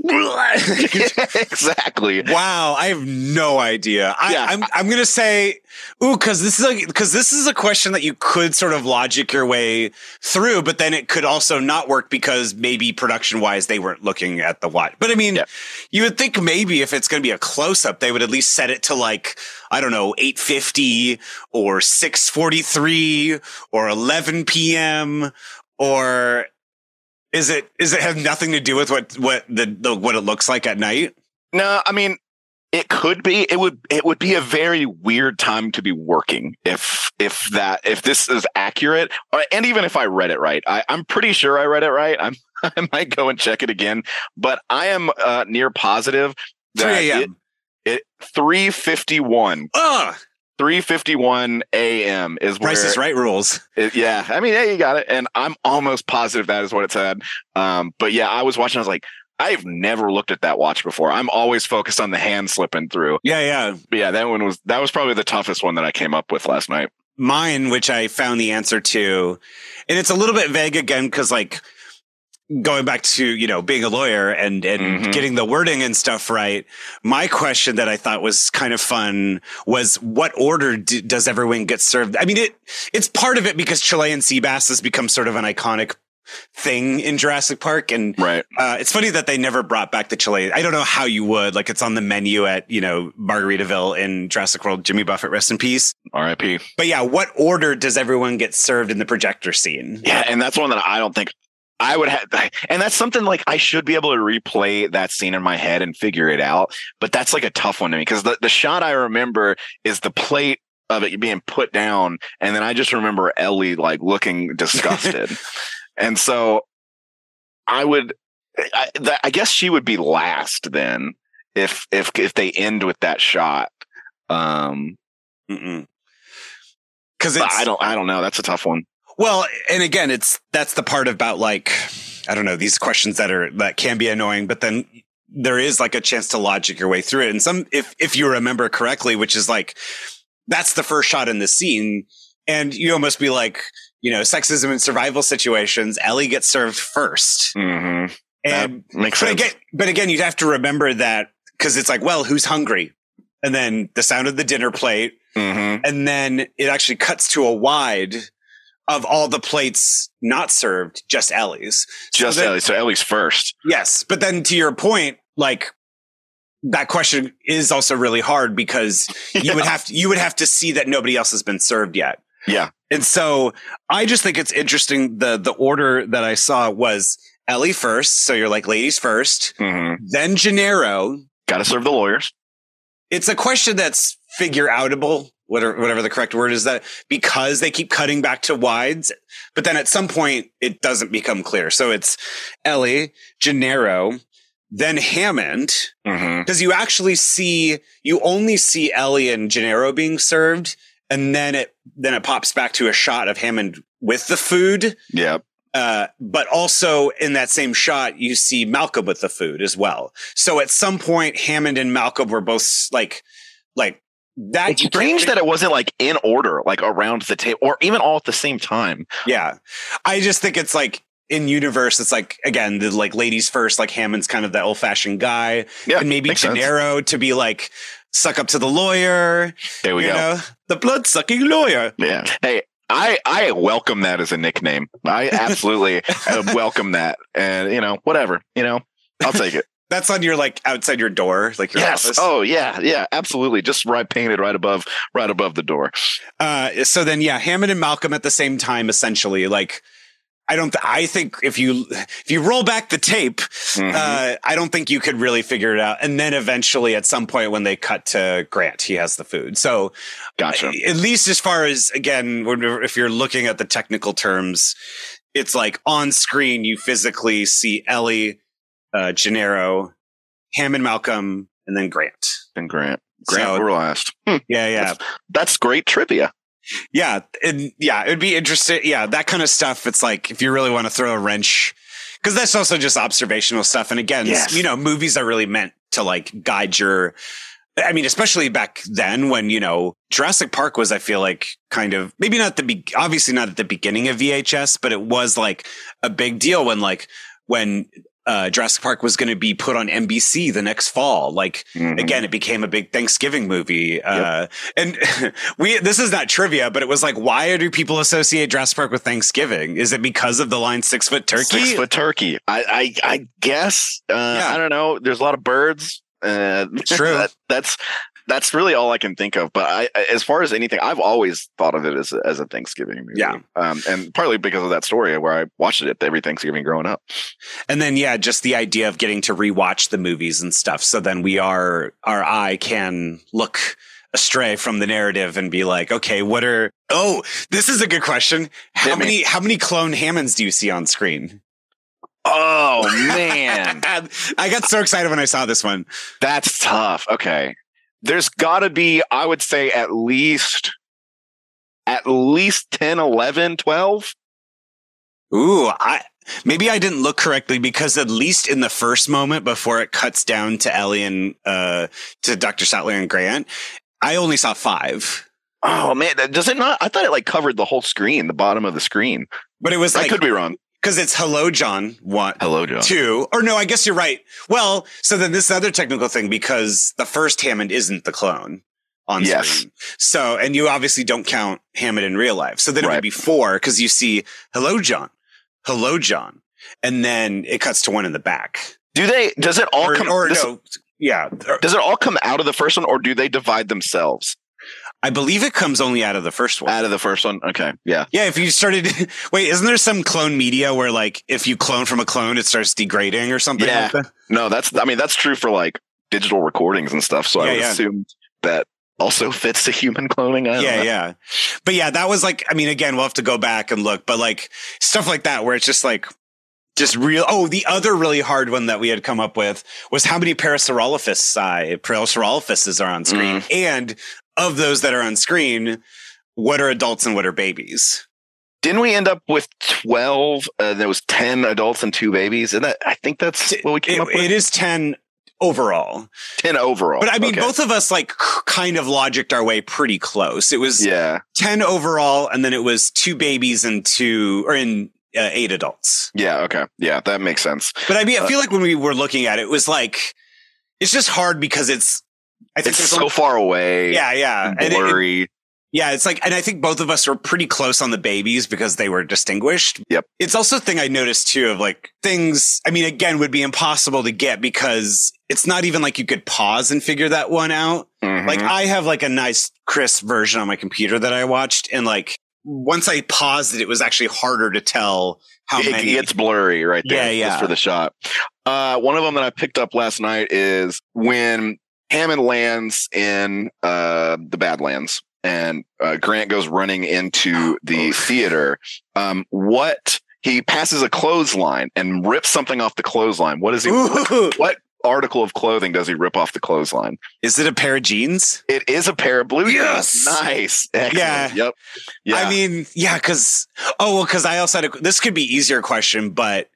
S5: exactly.
S1: Wow, I have no idea. I,
S5: Yeah.
S1: I'm I'm gonna say, ooh, because this is because this is a question that you could sort of logic your way through, but then it could also not work because maybe production wise they weren't looking at the watch. But I mean,
S5: Yeah.
S1: you would think maybe if it's gonna be a close up, they would at least set it to like I don't know, eight fifty or six forty three or eleven p.m. or is it is it have nothing to do with what what the, the what it looks like at night?
S5: No, I mean it could be. It would. It would be a very weird time to be working if if that if this is accurate, and even if I read it right. I, I'm pretty sure I read it right. I'm. I might go and check it again, but I am uh, near positive
S1: 3
S5: that it,
S1: a.m.
S5: it three fifty one.
S1: Ugh,
S5: 3:51 a.m. is where
S1: Price is Right rules.
S5: it- yeah, I mean, yeah, you got it, and I'm almost positive that is what it said. Um, but yeah, I was watching. I was like, I've never looked at that watch before. I'm always focused on the hand slipping through.
S1: Yeah, yeah.
S5: But yeah, that one was that was probably the toughest one that I came up with last night.
S1: Mine, which I found the answer to, and it's a little bit vague again because like going back to you know being a lawyer and and
S5: Mhm.
S1: getting the wording and stuff right. My question that I thought was kind of fun was what order d- does everyone get served? I mean, it it's part of it because Chilean sea bass has become sort of an iconic thing in Jurassic Park and
S5: Right.
S1: Uh, it's funny that they never brought back the chili. I don't know how you would. Like it's on the menu at, you know, Margaritaville in Jurassic World. Jimmy Buffett, rest in peace.
S5: R.I.P.
S1: But yeah, what order does everyone get served in the projector scene?
S5: Yeah, and that's one that I don't think I would have. And that's something like I should be able to replay that scene in my head and figure it out. But that's like a tough one to me because the, the shot I remember is the plate of it being put down. And then I just remember Ellie like looking disgusted. and so I would, I, that, I guess she would be last then if, if, if they end with that shot. Um,
S1: Mm-mm. because
S5: I don't. I don't know. That's a tough one.
S1: Well, and again, it's that's the part about like I don't know these questions that are that can be annoying, but then there is like a chance to logic your way through it. And some, if if you remember correctly, which is like that's the first shot in the scene, and you almost be like, you know, sexism in survival situations. Ellie gets served 1st
S5: Mm-hmm.
S1: and
S5: Makes
S1: but
S5: sense.
S1: again, but again, you'd have to remember that because it's like, well, who's hungry? And then the sound of the dinner plate,
S5: mm-hmm.
S1: and then it actually cuts to a wide of all the plates not served, just Ellie's. So
S5: Just
S1: then-
S5: Ellie. So Ellie's first.
S1: Yes, but then to your point, like that question is also really hard because you would have to, you would have to see that nobody else has been served yet.
S5: Yeah.
S1: And so I just think it's interesting. The the order that I saw was Ellie first, so you're like ladies first,
S5: Mm-hmm.
S1: then Gennaro.
S5: Got to serve the lawyers.
S1: It's a question that's figure outable, whatever whatever the correct word is that because they keep cutting back to wides, but then at some point it doesn't become clear. So it's Ellie, Gennaro, then Hammond,
S5: Mm-hmm.
S1: because you actually see you only see Ellie and Gennaro being served, and then it then it pops back to a shot of Hammond with the food.
S5: Yep.
S1: Uh, but also in that same shot, you see Malcolm with the food as well. So at some point, Hammond and Malcolm were both like, like that.
S5: It's strange that it wasn't like in order, like around the table, or even all at the same time.
S1: Yeah. I just think it's like in universe, it's like, again, the like ladies first, like Hammond's kind of the old fashioned guy.
S5: Yeah,
S1: and maybe
S5: makes sense.
S1: Gennaro to be like, suck up to the lawyer.
S5: There we
S1: you
S5: go.
S1: know, the blood sucking lawyer.
S5: Yeah. Hey, I I welcome that as a nickname. I absolutely uh, welcome that, and you know, whatever. You know, I'll take it.
S1: That's on your like outside your door, like your
S5: yes.
S1: office.
S5: Oh yeah. Yeah. Absolutely. Just right painted right above right above the door.
S1: Uh, so then, yeah, Hammond and Malcolm at the same time, essentially, like, I don't, th- I think if you, if you roll back the tape,
S5: Mhm.
S1: uh, I don't think you could really figure it out. And then eventually at some point when they cut to Grant, he has the food. So
S5: gotcha.
S1: at least as far as, again, if you're looking at the technical terms, it's like on screen, you physically see Ellie, uh, Gennaro, Hammond, Malcolm, and then Grant.
S5: And Grant. Grant
S1: So-
S5: were last. Hmm.
S1: Yeah. Yeah.
S5: That's great trivia.
S1: Yeah, and yeah, it'd be interesting. Yeah, that kind of stuff. It's like if you really want to throw a wrench, because that's also just observational stuff. And again,
S5: Yes.
S1: you know, movies are really meant to like guide your. I mean, especially back then when you know Jurassic Park was, I feel like kind of maybe not the be- obviously not at the beginning of VHS, but it was like a big deal when like when uh, Jurassic Park was going to be put on NBC the next fall. Like
S5: Mhm.
S1: again, it became a big Thanksgiving movie. Uh, and we, this is not trivia, but it was like, why do people associate Jurassic Park with Thanksgiving? Is it because of the line six foot turkey?
S5: Six foot turkey. I I, I guess. Uh,
S1: Yeah.
S5: I don't know. There's a lot of birds. Uh,
S1: True.
S5: that, that's that's really all I can think of. But I, as far as anything, I've always thought of it as as a Thanksgiving movie.
S1: Yeah.
S5: Um, and partly because of that story where I watched it every Thanksgiving growing up.
S1: And then, yeah, just the idea of getting to rewatch the movies and stuff. So then we are, our eye can look astray from the narrative and be like, okay, what are, oh, this is a good question. How
S5: Hit me.
S1: many, how many clone Hammonds do you see on screen?
S5: Oh man,
S1: I got so excited when I saw this one.
S5: that's tough. Okay, there's got to be. I would say at least. At least 10, 11, 12.
S1: Ooh, I maybe I didn't look correctly because at least in the first moment before it cuts down to Ellie and uh to Dr. Sattler and Grant, I only saw five.
S5: Oh man, does it not? I thought it like covered the whole screen, the bottom of the screen.
S1: But it was
S5: I could be wrong.
S1: Because it's hello John one
S5: Hello, John.
S1: two or no, I guess you're right. Well, so then this other technical thing because the first Hammond isn't the clone on
S5: Yes.
S1: screen. So and you obviously don't count Hammond in real life. So then it would be four because you see hello John, hello John, and then it cuts to one in the back.
S5: Do they? Does it all
S1: or,
S5: come?
S1: or
S5: does,
S1: no, yeah.
S5: does it all come out of the first one, or do they divide themselves
S1: I believe it comes only out of the first one.
S5: out of the first one? Okay, yeah.
S1: yeah, if you started, wait, isn't there some clone media where like if you clone from a clone, it starts degrading or something
S5: Yeah.
S1: like that?
S5: No, that's. I mean, that's true for like digital recordings and stuff. So
S1: Yeah,
S5: I would
S1: yeah.
S5: assume that also fits the human cloning. I don't
S1: Yeah,
S5: know.
S1: yeah. But yeah, that was like, I mean, again, we'll have to go back and look, but like stuff like that where it's just like, just real. Oh, the other really hard one that we had come up with was how many Parasaurolophus, uh, Parasaurolophuses are on screen.
S5: Mm.
S1: And of those that are on screen, what are adults and what are babies?
S5: Didn't we end up with 12? Uh, there was 10 adults and two babies. And that, I think that's what we came
S1: It-
S5: up with.
S1: it is 10 overall.
S5: 10 overall.
S1: But I mean,
S5: Okay.
S1: both of us like kind of logicked our way pretty close. It was
S5: Yeah.
S1: 10 overall, and then it was two babies and two, or in uh, eight adults.
S5: Yeah. Okay. Yeah. That makes sense.
S1: But I mean, I
S5: Uh,
S1: feel like when we were looking at it, it was like, it's just hard because it's, I think
S5: It's so
S1: a-
S5: far away.
S1: yeah, yeah.
S5: and
S1: And it- it-
S5: blurry.
S1: yeah, it's like, and I think both of us were pretty close on the babies because they were distinguished.
S5: Yep.
S1: It's also a thing I noticed too of like things, I mean, again, would be impossible to get because it's not even like you could pause and figure that one out.
S5: Mhm.
S1: Like I have like a nice crisp version on my computer that I watched and like once I paused it, it was actually harder to tell how
S5: it
S1: many.
S5: gets blurry right there
S1: Yeah, yeah.
S5: just for the shot. Uh, one of them that I picked up last night is when Hammond lands in uh, the Badlands and uh, Grant goes running into the theater. Um, what he passes a clothesline and rips something off the clothesline. What is he?
S1: Ooh,
S5: What article of clothing does he rip off the clothesline?
S1: is it a pair of jeans?
S5: It is a pair of blue
S1: Yes!
S5: jeans. Nice. Excellent.
S1: Yeah.
S5: Yep. Yeah.
S1: I mean, yeah, because oh well, because I also had a, this could be easier question, but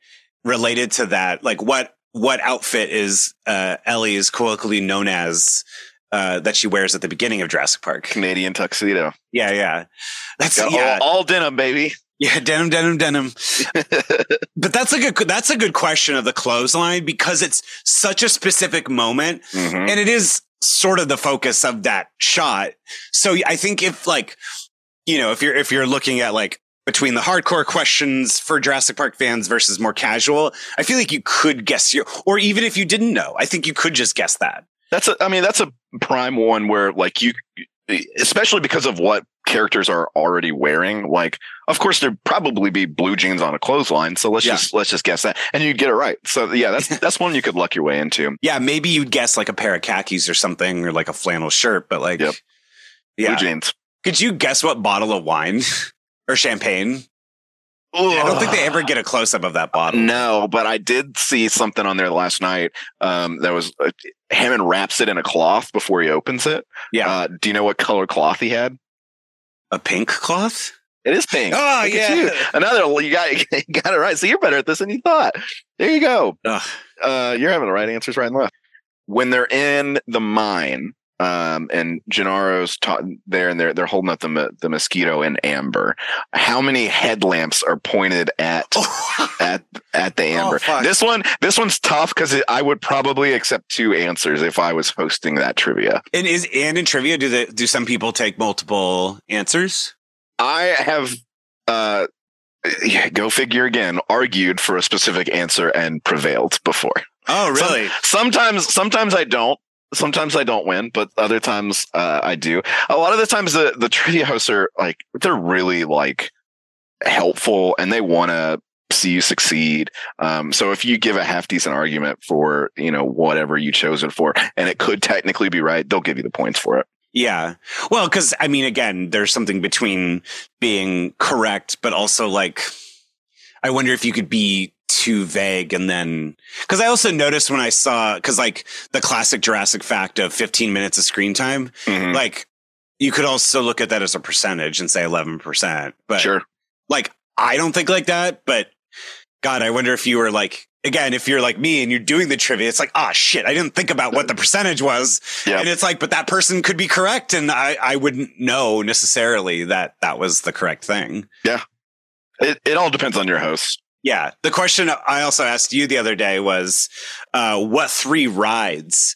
S1: related to that, like what what outfit is uh, Ellie is colloquially known as uh, that she wears at the beginning of Jurassic Park?
S5: Canadian tuxedo.
S1: Yeah, yeah, that's
S5: Yeah,
S1: yeah,
S5: All, all denim, baby.
S1: yeah, denim, denim, denim. But that's a good that's a good question of the clothesline because it's such a specific moment
S5: Mhm.
S1: and it is sort of the focus of that shot. So I think if like, you know, if you're, if you're looking at like between the hardcore questions for Jurassic Park fans versus more casual, I feel like you could guess your, or even if you didn't know, I think you could just guess that.
S5: That's a, I mean, that's a prime one where like you, especially because of what characters are already wearing. Like, of course, there'd probably be blue jeans on a clothesline. So let's
S1: Yeah.
S5: just, let's just guess that. And you get it right. So yeah, that's, that's one you could luck your way into.
S1: Yeah. Maybe you'd guess like a pair of khakis or something or like a flannel shirt, but like,
S5: Yep.
S1: yeah.
S5: Blue jeans.
S1: Could you guess what bottle of wine or champagne? I don't think they ever get a close up of that bottle.
S5: No, but I did see something on there last night. Um, that was uh, Hammond wraps it in a cloth before he opens it.
S1: Yeah.
S5: Uh, do you know what color cloth he had?
S1: a pink cloth?
S5: It is pink.
S1: Oh,
S5: Look
S1: yeah.
S5: you. Another, you got, you got it right. So you're better at this than you thought. There you go. Uh, you're having the right answers right and left. When they're in the mine, um, and Gennaro's ta- there and they're, they're holding up the, the mosquito in amber. How many headlamps are pointed at, at, at the amber?
S1: Oh,
S5: this one, this one's tough because I would probably accept two answers if I was hosting that trivia.
S1: And is and in trivia, do the do some people take multiple answers?
S5: I have, uh, yeah, go figure again, argued for a specific answer and prevailed before.
S1: Oh,
S5: Some-
S1: really?
S5: sometimes, sometimes I don't. Sometimes I don't win, but other times uh, I do. A lot of the times the the trivia hosts are like they're really like helpful and they want to see you succeed. Um, so if you give a half decent argument for you know whatever you chose it for, and it could technically be right, they'll give you the points for it.
S1: yeah. Well, because I mean, again, there's something between being correct, but also like, I wonder if you could be too vague and then because I also noticed when I saw because like the classic Jurassic fact of 15 minutes of screen time,
S5: Mhm.
S1: like you could also look at that as a percentage and say 11 percent, but
S5: Sure.
S1: like I don't think like that, but God, I wonder if you were like again, if you're like me and you're doing the trivia, it's like, ah shit, I didn't think about what the percentage was.
S5: Yeah.
S1: And it's like, but that person could be correct and I, I wouldn't know necessarily that that was the correct thing. Yeah.
S5: It it all depends on your host.
S1: Yeah. The question I also asked you the other day was uh, what three rides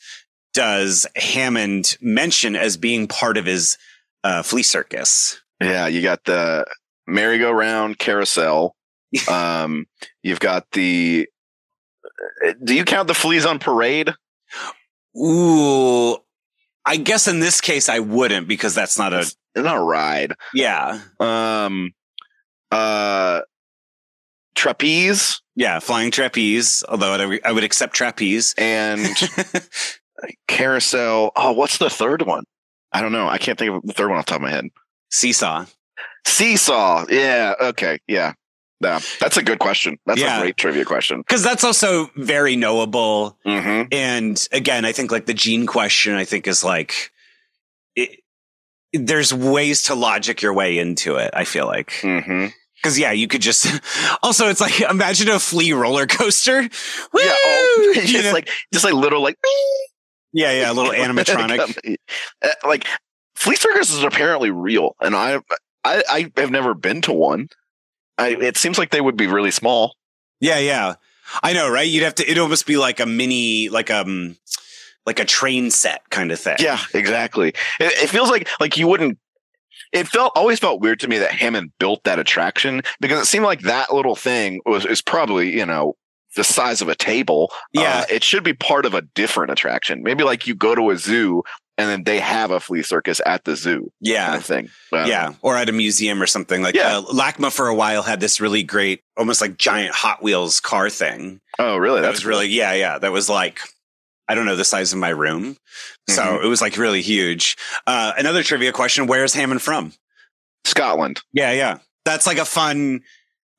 S1: does Hammond mention as being part of his uh, flea circus?
S5: Yeah, you got the merry-go-round carousel. um, you've got the. Do you count the fleas on parade?
S1: Ooh, I guess in this case I wouldn't because that's not a
S5: It's not a ride.
S1: yeah
S5: Um, uh, trapeze
S1: yeah flying trapeze. Although I would- I would accept trapeze.
S5: and carousel. Oh, what's the third one? I don't know. I can't think of the third one off the top of my head.
S1: Seesaw.
S5: Seesaw. Yeah. Okay. Yeah. Yeah. That's a good question. That's
S1: Yeah.
S5: a great trivia question.
S1: Because that's also very knowable.
S5: Mm-hmm.
S1: And again, I think like the gene question, I think is like, it, there's ways to logic your way into it. I feel like
S5: Mm-hmm.
S1: Because yeah, you could just. Also, it's like imagine a flea roller coaster. Woo!
S5: Yeah, oh,
S1: You
S5: just
S1: know?
S5: like just like little like
S1: yeah, yeah, a little animatronic.
S5: Uh, like flea circuses are apparently real, and I I I have never been to one. I it seems like they would be really small.
S1: Yeah, yeah. I know, right? You'd have to. It'd almost be like a mini, like um, like a train set kind of thing.
S5: Yeah, exactly. It, it feels like like you wouldn't. It felt always felt weird to me that Hammond built that attraction because it seemed like that little thing was is probably you know the size of a table.
S1: Yeah.
S5: Uh, it should be part of a different attraction. Maybe like you go to a zoo and then they have a flea circus at the zoo.
S1: yeah.
S5: Kind of thing. But-
S1: Yeah, or at a museum or something like
S5: Yeah.
S1: uh, LACMA for a while had this really great, almost like giant Hot Wheels car thing.
S5: Oh, really?
S1: That
S5: That's
S1: was really, yeah, yeah. That was like, I don't know, the size of my room. So
S5: Mhm.
S1: it was like really huge. Uh, another trivia question Where's Hammond from?
S5: Scotland.
S1: Yeah, yeah. That's like a fun,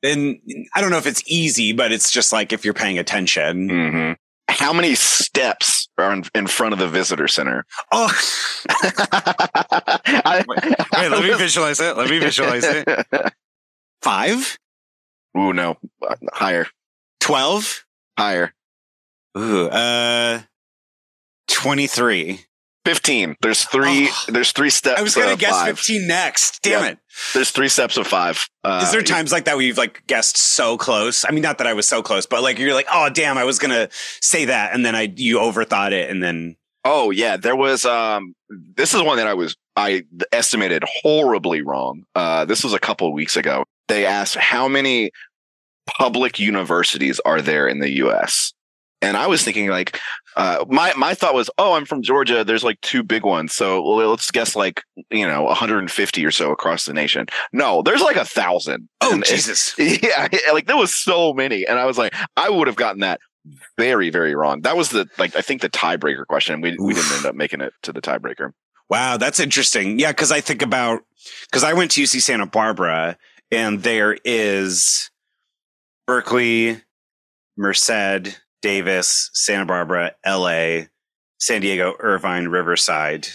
S1: and I don't know if it's easy, but it's just like if you're paying attention.
S5: Mm-hmm. How many steps are in, in front of the visitor center?
S1: Oh,
S5: I,
S1: wait, let me visualize it. Let me visualize it. Five?
S5: Ooh, no, higher,
S1: 12?
S5: higher.
S1: Ooh, uh, 23.
S5: Fifteen. There's three.
S1: Oh.
S5: there's three steps.
S1: I was going to guess
S5: five.
S1: 15 next. Damn
S5: Yeah.
S1: it.
S5: There's three steps of five. Uh,
S1: Is there times like that where you've like guessed so close? I mean, not that I was so close, but like you're like, oh damn, I was gonna say that, and then I you overthought it, and then
S5: Oh yeah, there was. Um, this is one that I was I estimated horribly wrong. Uh, this was a couple of weeks ago. They asked how many public universities are there in the U.S. And I was thinking like, uh, my my thought was, oh, I'm from Georgia. There's like two big ones, so let's guess like you know 150 or so across the nation. No, there's like a thousand.
S1: oh
S5: And it-
S1: Jesus,
S5: yeah, like there was so many, and I was like, I would have gotten that very, very wrong. That was the like I think the tiebreaker question. We we didn't end up making it to the tiebreaker.
S1: wow, that's interesting. Yeah, because I think about because I went to UC Santa Barbara, and there is Berkeley, Merced, Davis, Santa Barbara, L.A., San Diego, Irvine, Riverside.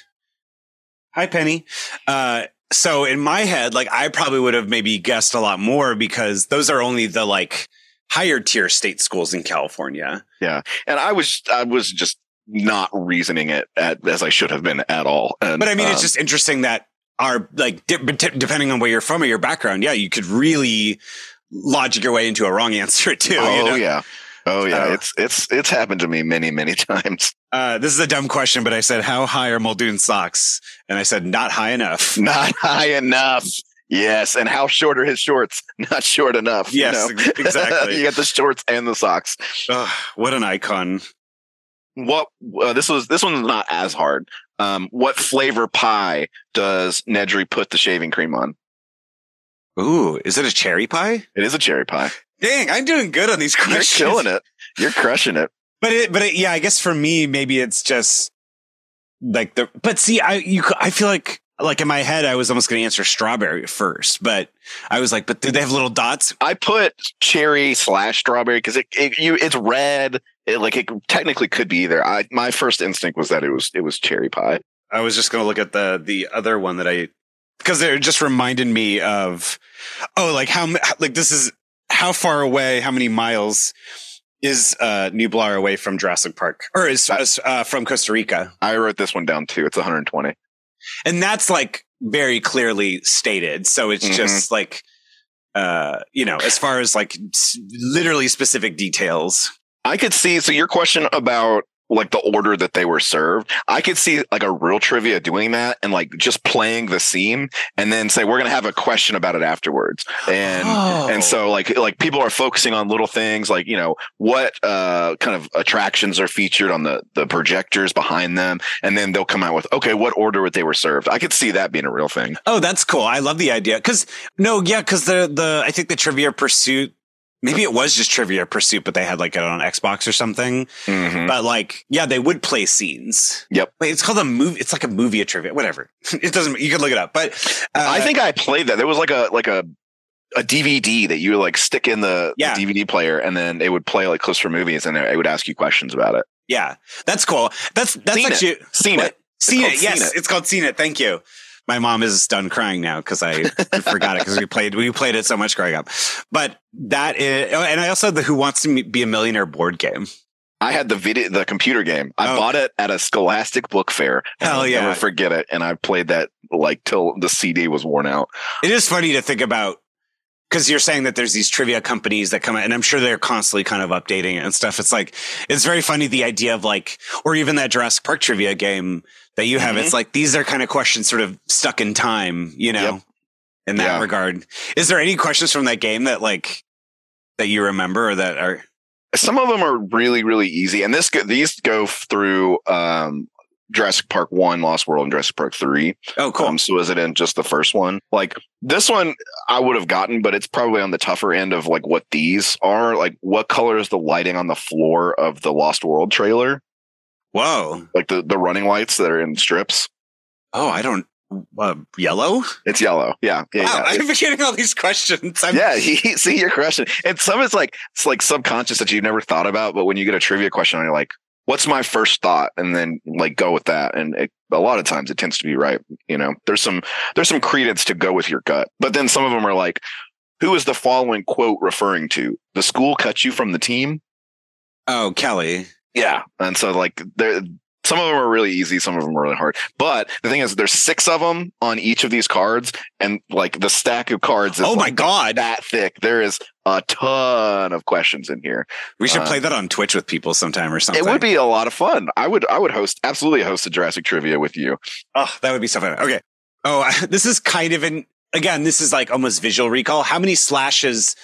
S1: Hi, Penny. Uh, so in my head, like I probably would have maybe guessed a lot more because those are only the like higher tier state schools in California. Yeah.
S5: And I was I was just not reasoning it at, as I should have been at all. And,
S1: But I mean, it's
S5: um,
S1: just interesting that our like de- depending on where you're from or your background, yeah, you could really logic your way into a wrong answer too.
S5: oh
S1: you know?
S5: yeah, oh yeah.
S1: Uh,
S5: it's it's it's happened to me many many times.
S1: Uh, this is a dumb question, but I said, "How high are Muldoon's socks?" And I said, "Not high enough."
S5: Not high enough. Yes, and how short are his shorts? Not short enough. you
S1: Yes,
S5: know?
S1: exactly.
S5: you got the shorts and the socks.
S1: What an icon!
S5: what uh, this was this one's not as hard um what flavor pie does nedry put the shaving cream on
S1: Ooh, is it a cherry pie?
S5: it is a cherry pie
S1: Dang, I'm doing good on these questions.
S5: you're killing it you're crushing it
S1: But it, but it, yeah, I guess for me, maybe it's just like the. But see, I you, I feel like like in my head, I was almost going to answer strawberry first, but I was like, but do they have little dots?
S5: i put cherry slash strawberry because it, it you it's red it like it technically could be either i my first instinct was that it was it was cherry pie
S1: I was just going to look at the the other one that I because it just reminded me of oh, like how like this is how far away, how many miles is uh Nublar away from Jurassic Park or is uh, from Costa Rica?
S5: i wrote this one down too it's 120
S1: and that's like very clearly stated so it's
S5: Mhm.
S1: just like uh you know as far as like s- literally specific details
S5: I could see. So your question about like the order that they were served, I could see like a real trivia doing that and like just playing the scene and then say we're gonna have a question about it afterwards. And
S1: Oh.
S5: and so like like people are focusing on little things like you know what uh kind of attractions are featured on the the projectors behind them, and then they'll come out with okay what order would they were served. I could see that being a real thing.
S1: oh that's cool i love the idea because no yeah because the the i think the trivia pursuit maybe it was just trivia pursuit but they had like it on xbox or something
S5: Mhm.
S1: but like yeah they would play scenes
S5: Yep.
S1: Wait, it's called a movie it's like a movie of trivia whatever it doesn't you can look it up but uh,
S5: I think I played that. There was like a like a a DVD that you would like stick in the, the DVD player, and then it would play like clips from movies, and it would ask you questions about it.
S1: yeah that's cool that's that's
S5: Scene it.
S1: actually
S5: Seen
S1: What?
S5: it. Scene
S1: it. Yes,
S5: Scene It.
S1: it's called Scene It. Thank you. My mom is done crying now because I forgot it because we played we played it so much growing up. But that is, oh, and I also had the Who Wants to Be a Millionaire board game.
S5: I had the video, the computer game. I
S1: Oh.
S5: bought it at a Scholastic book fair.
S1: Hell
S5: I'll
S1: yeah.
S5: Never forget it. And I played that like till the CD was worn out.
S1: It is funny to think about because you're saying that there's these trivia companies that come out, and I'm sure they're constantly kind of updating it and stuff. It's like it's very funny the idea of like, or even that Jurassic Park trivia game that you have.
S5: Mhm.
S1: It's like these are kind of questions sort of stuck in time, you know,
S5: Yep.
S1: in that
S5: Yeah.
S1: regard. Is there any questions from that game that like that you remember or that are
S5: Some of them are really, really easy. And this go, these go through um, Jurassic Park 1, Lost World, and Jurassic Park 3.
S1: oh cool
S5: Um, so is it in just the first one? Like this one, I would have gotten, but it's probably on the tougher end of like what these are. Like, what color is the lighting on the floor of the Lost World trailer?
S1: Whoa
S5: Like the the running lights that are in strips.
S1: oh I don't uh, yellow
S5: It's yellow. Yeah, yeah,
S1: wow
S5: yeah.
S1: I'm getting all these questions I'm,
S5: yeah, he, see your question. And some is like it's like subconscious that you've never thought about, but when you get a trivia question, you're like, "What's my first thought?" And then like go with that. And it, a lot of times it tends to be right. You know, there's some there's some credence to go with your gut, but then some of them are like, "Who is the following quote referring to? The school cut you from the team."
S1: oh Kelly
S5: Yeah, and so like there. Some of them are really easy, some of them are really hard. But the thing is, there's six of them on each of these cards, and like the stack of cards is
S1: oh my
S5: like,
S1: god
S5: that thick. There is a ton of questions in here.
S1: we should
S5: uh,
S1: play that on Twitch with people sometime or something
S5: It would be a lot of fun. I would I would host absolutely host a Jurassic trivia with you.
S1: Oh, that would be so fun. Okay. Oh, this is kind of an again. This is like almost visual recall. How many slashes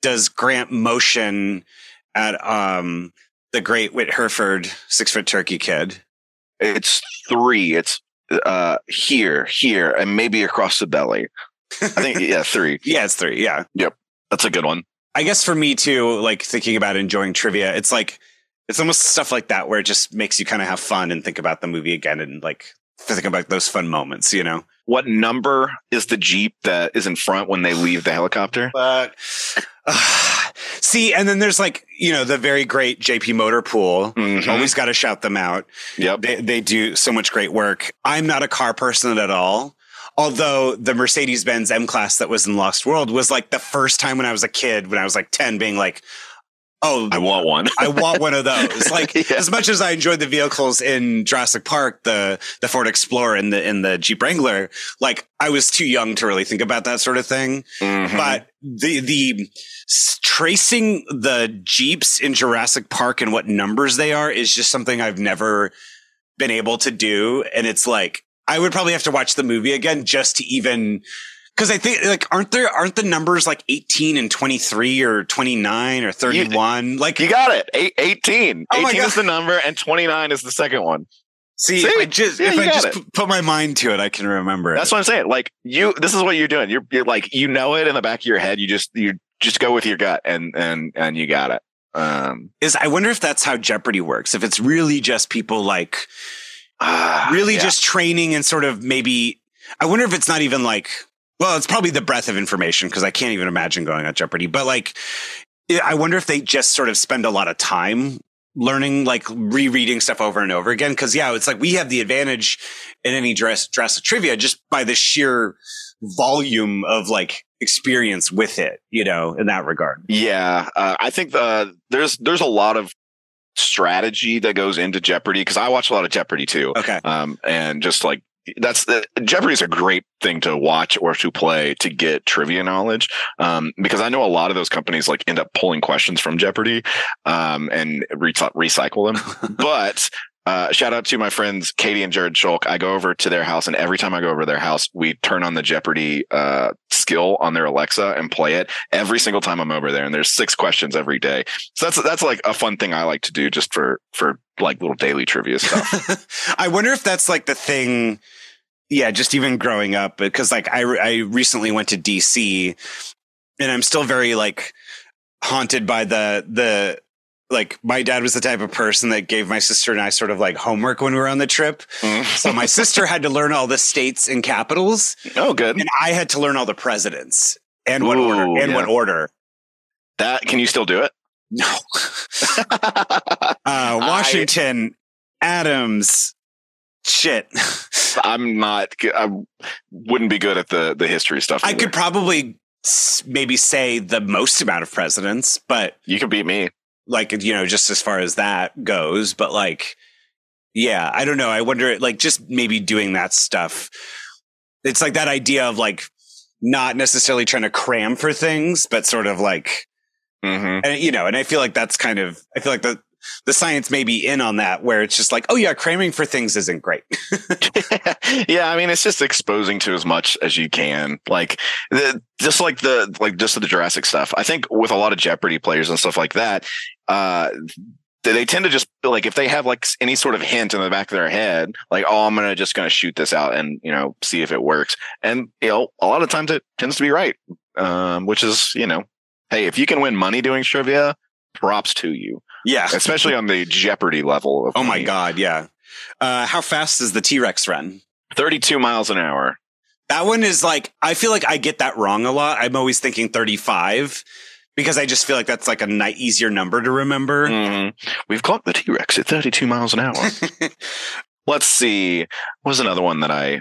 S1: does Grant motion at um the Great Whit Hertford six foot turkey kid?
S5: It's three. It's uh here, here, and maybe across the belly. I think yeah, three.
S1: Yeah, it's three. Yeah, Yep.
S5: That's a good one.
S1: I guess for me too. Like thinking about enjoying trivia, it's like it's almost stuff like that where it just makes you kind of have fun and think about the movie again and like think about those fun moments. You know.
S5: What number is the Jeep that is in front when they leave the helicopter?
S1: But see, and then there's like you know the very great JP Motor Pool.
S5: Mhm.
S1: Always got to shout them out.
S5: Yep.
S1: They they do so much great work. I'm not a car person at all. Although the Mercedes Benz M Class that was in Lost World was like the first time when I was a kid, when I was like 10, being like, oh,
S5: I want one.
S1: I want one of those. Like
S5: Yeah.
S1: as much as I enjoyed the vehicles in Jurassic Park, the the Ford Explorer and the and the Jeep Wrangler, like I was too young to really think about that sort of thing.
S5: Mhm.
S1: But the the tracing the Jeeps in Jurassic Park and what numbers they are is just something I've never been able to do. And it's like I would probably have to watch the movie again just to even because I think like aren't there aren't the numbers like 18 and 23 or 29 or 31? like
S5: you got it. Eight, 18.
S1: Oh my
S5: 18
S1: God.
S5: is the number and 29 is the second one.
S1: see,
S5: See?
S1: if I just
S5: Yeah,
S1: if I just
S5: it.
S1: put my mind to it, I can remember it.
S5: That's
S1: it.
S5: what I'm saying. Like you, this is what you're doing. You're, you're like, you know it in the back of your head. You just, you just go with your gut and, and, and you got it. Um,
S1: Is I wonder if that's how Jeopardy works. If it's really just people like
S5: ah,
S1: really
S5: yeah.
S1: just training and sort of maybe I wonder if it's not even like well, it's probably the breadth of information because I can't even imagine going on Jeopardy. But like I- wonder if they just sort of spend a lot of time learning, like rereading stuff over and over again. Cause yeah, it's like we have the advantage in any dress dress of trivia just by the sheer volume of like experience with it, you know, in that regard.
S5: Yeah, uh, I think the there's there's a lot of strategy that goes into Jeopardy because I watch a lot of Jeopardy too.
S1: Okay.
S5: Um, and just like that's the Jeopardy is a great thing to watch or to play to get trivia knowledge. Um, because I know a lot of those companies like end up pulling questions from Jeopardy, um, and re- recycle them. but uh, shout out to my friends Katie and Jared Schulk. I go over to their house, and every time I go over to their house, we turn on the Jeopardy uh, skill on their Alexa and play it every single time I'm over there. And there's six questions every day, so that's that's like a fun thing I like to do just for for like little daily trivia stuff.
S1: I wonder if that's like the thing. Yeah, just even growing up, because like I I recently went to DC, and I'm still very like haunted by the the like my dad was the type of person that gave my sister and I sort of like homework when we were on the trip. So my sister had to learn all the states and capitals,
S5: oh, good.
S1: and I had to learn all the presidents and what
S5: Ooh,
S1: order and
S5: yeah.
S1: what order.
S5: That can you still do it?
S1: No, uh, Washington, Adams, shit.
S5: I'm not. I wouldn't be good at the the history stuff.
S1: I could probably maybe say the most amount of presidents, but
S5: You could beat me.
S1: Like you know, just as far as that goes. But like, yeah, I don't know. I wonder, like, just maybe doing that stuff. It's like that idea of like not necessarily trying to cram for things, but sort of like
S5: hmm
S1: and you know, and I feel like that's kind of I feel like the the science may be in on that where it's just like, oh yeah, cramming for things isn't great.
S5: yeah, I mean, it's just exposing to as much as you can. Like the, just like the like just the Jurassic stuff. I think with a lot of Jeopardy players and stuff like that, uh, they tend to just like if they have like any sort of hint in the back of their head, like oh, I'm gonna just gonna shoot this out and you know see if it works. And you know, a lot of times it tends to be right, um, which is you know, hey, if you can win money doing trivia, props to you,
S1: yeah.
S5: especially on the Jeopardy level. Of
S1: Oh my god, yeah. Uh, how fast does the T Rex run?
S5: 32 miles an hour.
S1: That one is like I feel like I get that wrong a lot. I'm always thinking 35 because I just feel like that's like a ni- easier number to remember.
S5: Mhm. We've clocked the T Rex at 32 miles an hour. Let's see. What was another one that I,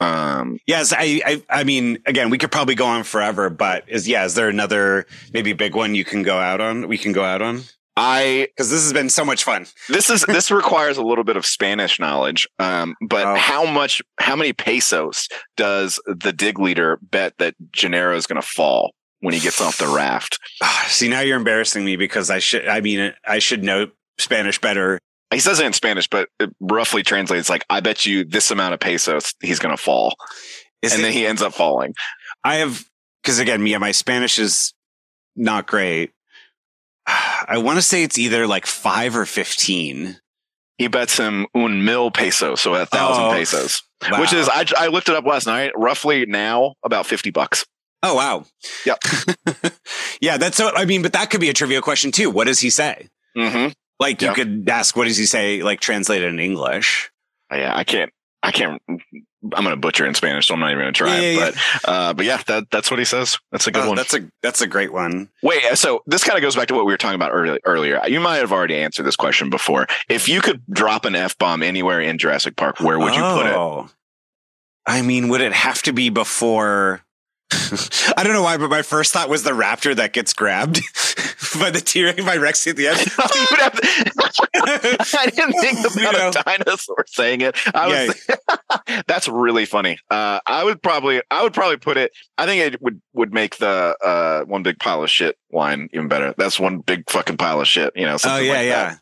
S5: um,
S1: yes, I, I I mean again, we could probably go on forever, but is yeah, is there another maybe big one you can go out on? We can go out on
S5: I,
S1: because this has been so much fun.
S5: this is, this requires a little bit of Spanish knowledge. Um, but
S1: Oh.
S5: how much, how many pesos does the dig leader bet that Gennaro is going to fall when he gets off the raft?
S1: Ah, See, now you're embarrassing me because I should. I mean, I should know Spanish better.
S5: He says it in Spanish, but it roughly translates like, I bet you this amount of pesos he's going to fall.
S1: Is
S5: and
S1: it-
S5: then he ends up falling.
S1: I have because again, yeah, my Spanish is not great. I want to say it's either like five or fifteen.
S5: He bets him un mil pesos, so a thousand
S1: Oh,
S5: pesos.
S1: Wow.
S5: which is I, I looked it up last night roughly now about 50 bucks
S1: oh wow,
S5: Yep.
S1: yeah, that's so. I mean, but that could be a trivia question too. What does he say?
S5: mm-hmm.
S1: Like
S5: Yeah.
S1: you could ask, what does he say? Like translated in English.
S5: yeah i can't i can't i'm gonna butcher in spanish so i'm not even gonna try
S1: Yeah,
S5: it
S1: yeah,
S5: but uh but yeah that that's what he says that's a good
S1: Oh,
S5: one
S1: That's a that's a great one.
S5: wait so this kind of goes back to what we were talking about early, earlier you might have already answered this question before if you could drop an f-bomb anywhere in jurassic park where would you put it
S1: Oh. I mean, would it have to be before? I don't know why, but my first thought was the raptor that gets grabbed by the T Rex by Rex at the end.
S5: You would have to- I didn't think about
S1: You know.
S5: a dinosaur saying it. I was, that's really funny. Uh, I would probably, I would probably put it. I think it would would make the uh, one big pile of shit line even better. That's one big fucking pile of shit. You know.
S1: oh yeah,
S5: like
S1: yeah,
S5: that.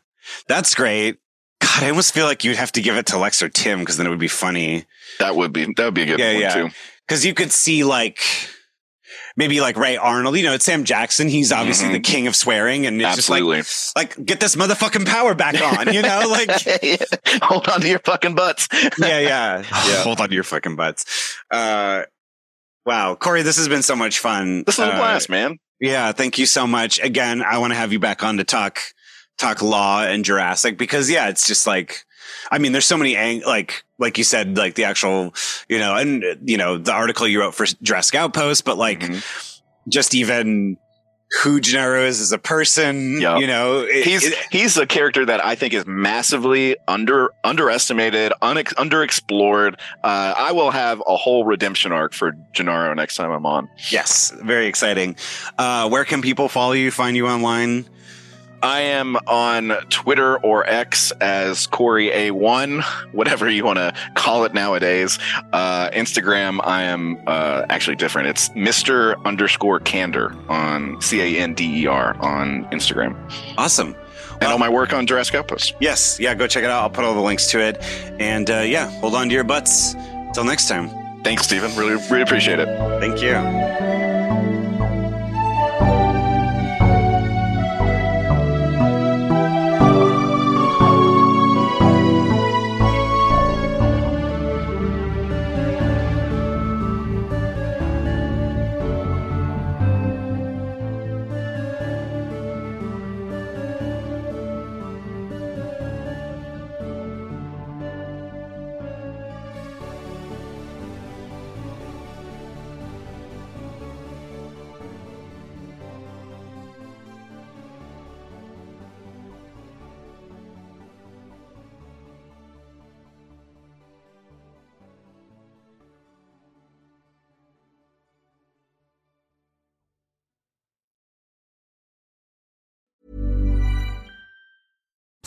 S1: that's great. God, I almost feel like you'd have to give it to Lex or Tim because then it would be funny.
S5: That would be that would be a good
S1: Yeah,
S5: one
S1: yeah.
S5: too.
S1: Because you could see like maybe like Ray Arnold. You know, it's Sam Jackson. He's obviously
S5: Mhm.
S1: the king of swearing, and it's
S5: Absolutely.
S1: just like like get this motherfucking power back on. You know, like
S5: hold on to your fucking butts.
S1: yeah, yeah,
S5: Yeah.
S1: Hold on to your fucking butts. Uh, wow, Corey, this has been so much fun.
S5: This was a
S1: Uh,
S5: blast, man.
S1: Yeah, thank you so much. Again, I want to have you back on to talk talk law and Jurassic because yeah, it's just like I mean, there's so many ang- like like you said, like the actual, you know, and you know, the article you wrote for Jurassic Outpost, but like
S5: Mhm.
S1: just even who Gennaro is as a person,
S5: Yup.
S1: you know, it-
S5: he's
S1: it-
S5: he's a character that I think is massively under underestimated, unex, underexplored. Uh, I will have a whole redemption arc for Gennaro next time I'm on.
S1: yes, very exciting. Uh, where can people follow you, find you online?
S5: I am on Twitter or X as Corey A1, whatever you want to call it nowadays. Uh, Instagram, I am uh, actually different. It's Mr. underscore Cander on C A N D E R on Instagram.
S1: Awesome.
S5: And all my work on Jurassic Outpost.
S1: Yes, yeah, go check it out. I'll put all the links to it. And uh, yeah, hold on to your butts. Till next time.
S5: Thanks, Steven. Really, really appreciate it.
S1: Thank you.